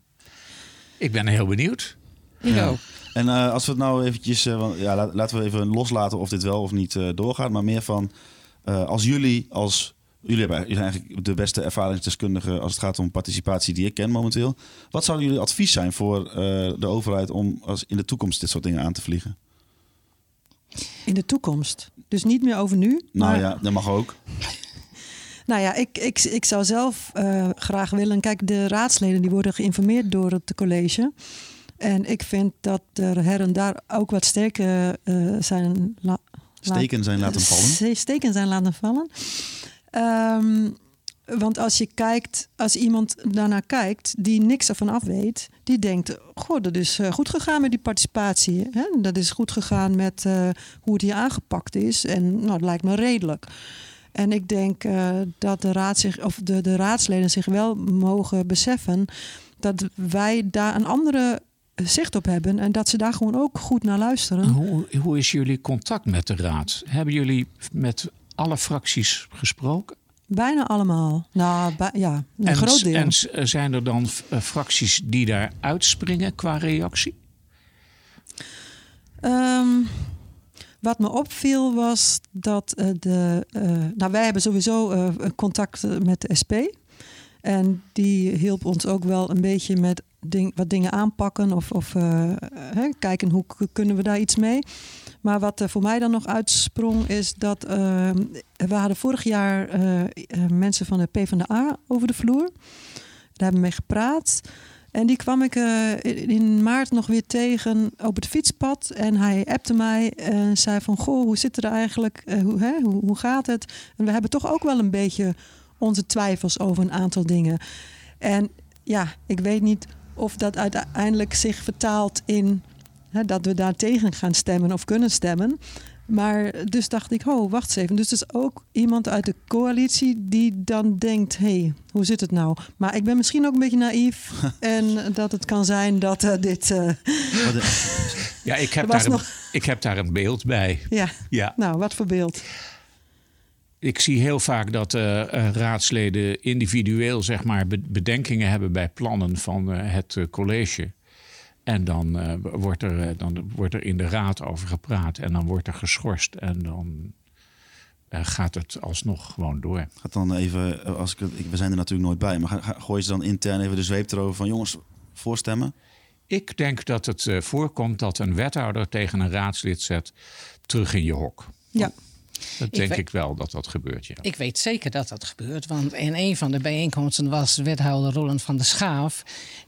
Ik ben heel benieuwd. Ja. En eh, als we het nou eventjes, eh, want, ja, la- laten we even loslaten of dit wel of niet eh, doorgaat. Maar meer van, eh, als jullie, als jullie hebben jullie zijn eigenlijk de beste ervaringsdeskundigen als het gaat om participatie die ik ken momenteel. Wat zou jullie advies zijn voor eh, de overheid om als in de toekomst dit soort dingen aan te vliegen? In de toekomst. Dus niet meer over nu. Nou maar, ja, dat mag ook. <laughs> Nou ja, ik, ik, ik zou zelf eh, graag willen. Kijk, de raadsleden die worden geïnformeerd door het college. En ik vind dat er her en daar ook wat steken eh, zijn. la- <laughs> Steken zijn laten vallen. Ste- Steken zijn laten vallen. Want als je kijkt, als iemand daarnaar kijkt die niks ervan af weet, die denkt: Goh, dat is eh, goed gegaan met die participatie. Hè? Dat is goed gegaan met eh, hoe het hier aangepakt is. En nou, dat lijkt me redelijk. En ik denk uh, dat de, raad zich, of de, de raadsleden zich wel mogen beseffen dat wij daar een andere zicht op hebben en dat ze daar gewoon ook goed naar luisteren. Hoe, hoe is jullie contact met de raad? Hebben jullie met alle fracties gesproken? Bijna allemaal. Nou, ja, een en, groot deel. En zijn er dan fracties die daar uitspringen qua reactie? Um, wat me opviel was dat uh, de. Uh, nou, wij hebben sowieso uh, contact met de SP. En die hielp ons ook wel een beetje met ding, wat dingen aanpakken of, of hè, kijken hoe kunnen we daar iets mee. Maar wat voor mij dan nog uitsprong is dat we hadden vorig jaar mensen van de PvdA over de vloer. Daar hebben we mee gepraat. En die kwam ik in maart nog weer tegen op het fietspad. En hij appte mij en zei van... Goh, hoe zit het er eigenlijk? Hoe, hè? Hoe, hoe, gaat het? En we hebben toch ook wel een beetje onze twijfels over een aantal dingen. En ja, ik weet niet of dat uiteindelijk zich vertaalt in... Hè, dat we daar tegen gaan stemmen of kunnen stemmen. Maar dus dacht ik, oh, wacht eens even. Dus er is ook iemand uit de coalitie die dan denkt, hé, hey, hoe zit het nou? Maar ik ben misschien ook een beetje naïef. <laughs> en dat het kan zijn dat uh, dit... Uh, <laughs> ja, ik heb, daar een, ik heb daar een beeld bij. Ja. ja, nou, wat voor beeld? Ik zie heel vaak dat uh, raadsleden individueel zeg maar, bedenkingen hebben bij plannen van het college. En dan, uh, wordt er, uh, dan wordt er in de raad over gepraat en dan wordt er geschorst en dan uh, gaat het alsnog gewoon door. Gaat dan even, als ik, ik, we zijn er natuurlijk nooit bij, maar ga, ga, gooi je dan intern even de zweep erover van jongens, voorstemmen? Ik denk dat het voorkomt dat een wethouder tegen een raadslid zet terug in je hok. Ja. Dat denk ik, ik, wel dat dat gebeurt, ja. Ik weet zeker dat dat gebeurt. Want in een van de bijeenkomsten was wethouder Roland van der Schaaf.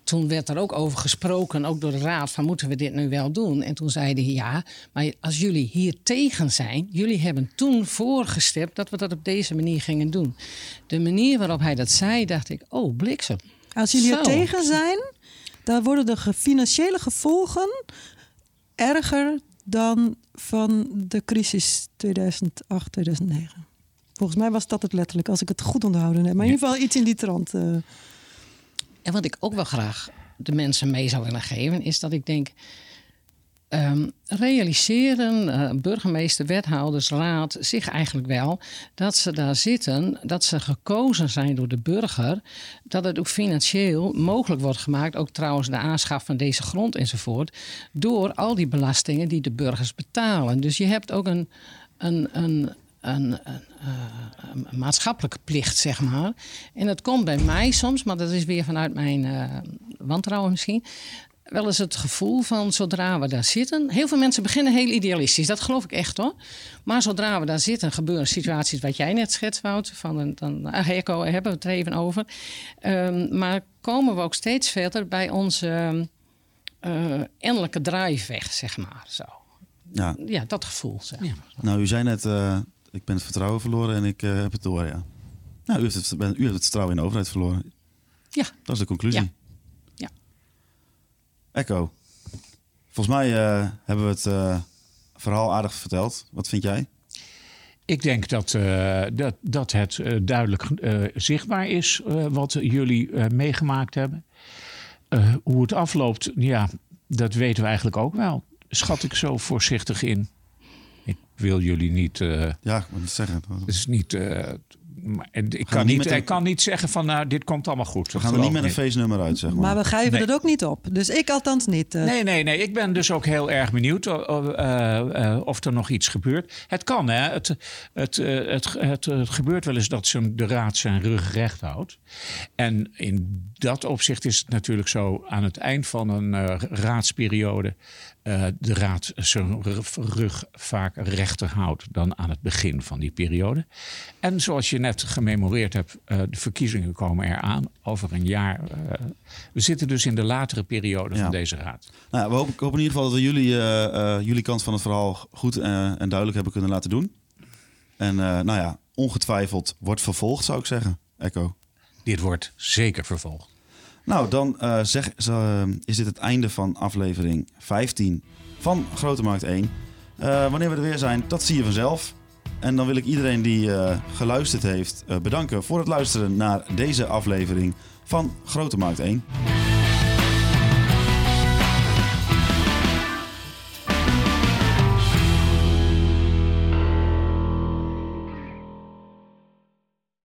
Toen werd er ook over gesproken, ook door de raad, van moeten we dit nu wel doen? En toen zeiden hij ja, maar als jullie hier tegen zijn... jullie hebben toen voorgestemd dat we dat op deze manier gingen doen. De manier waarop hij dat zei, dacht ik, oh bliksem. Als jullie er tegen zijn, dan worden de financiële gevolgen erger dan van de crisis 2008, 2009. Volgens mij was dat het letterlijk, als ik het goed onthouden heb. Maar in ieder geval iets in die trant. Uh. En wat ik ook wel graag de mensen mee zou willen geven, is dat ik denk. Um, realiseren uh, burgemeester, wethouders, raad zich eigenlijk wel dat ze daar zitten, dat ze gekozen zijn door de burger, dat het ook financieel mogelijk wordt gemaakt, ook trouwens de aanschaf van deze grond enzovoort, door al die belastingen die de burgers betalen. Dus je hebt ook een, een, een een, een, een, maatschappelijke plicht, zeg maar. En het komt bij mij soms, maar dat is weer vanuit mijn uh, wantrouwen misschien wel eens het gevoel van zodra we daar zitten. Heel veel mensen beginnen heel idealistisch, dat geloof ik echt hoor. Maar zodra we daar zitten, gebeuren situaties wat jij net schetst, Wout. Van een, dan, ah, Echo hebben we het er even over. Um, maar komen we ook steeds verder bij onze uh, innerlijke drive weg, zeg maar. Zo. Ja. ja, dat gevoel. Zeg maar. Nou, u zei net, uh, ik ben het vertrouwen verloren en ik uh, heb het door, ja. Nou, u heeft het, u heeft het vertrouwen in de overheid verloren. Ja. Dat is de conclusie. Ja. Echo, volgens mij uh, hebben we het uh, verhaal aardig verteld. Wat vind jij? Ik denk dat, uh, dat, dat het duidelijk zichtbaar is wat jullie meegemaakt hebben. hoe het afloopt, ja, dat weten we eigenlijk ook wel. Schat ik zo voorzichtig in. Ik wil jullie niet. ja, ik moet het zeggen. Het is niet ik kan niet, kan niet zeggen van nou, dit komt allemaal goed. We gaan er niet met een feestnummer uit, zeg maar. Maar we geven nee. het ook niet op. Dus ik althans niet. Uh. Nee, nee, nee. Ik ben dus ook heel erg benieuwd uh, uh, of er nog iets gebeurt. Het kan, hè. Het, het, het, het, het gebeurt wel eens dat de raad zijn rug recht houdt. En in dat opzicht is het natuurlijk zo aan het eind van een raadsperiode uh, de raad zijn rug vaak rechter houdt dan aan het begin van die periode. En zoals je net gememoreerd hebt, uh, de verkiezingen komen eraan over een jaar. Uh, we zitten dus in de latere periode ja. van deze raad. Nou, we hopen, ik hoop in ieder geval dat we jullie, jullie kant van het verhaal goed en duidelijk hebben kunnen laten doen. En nou ja, ongetwijfeld wordt vervolgd, zou ik zeggen. Echo. Dit wordt zeker vervolgd. Nou, dan eh, zeg, eh, is dit het einde van aflevering 15 van Grote Markt 1. Eh, wanneer we er weer zijn, dat zie je vanzelf. En dan wil ik iedereen die geluisterd heeft bedanken voor het luisteren naar deze aflevering van Grote Markt 1.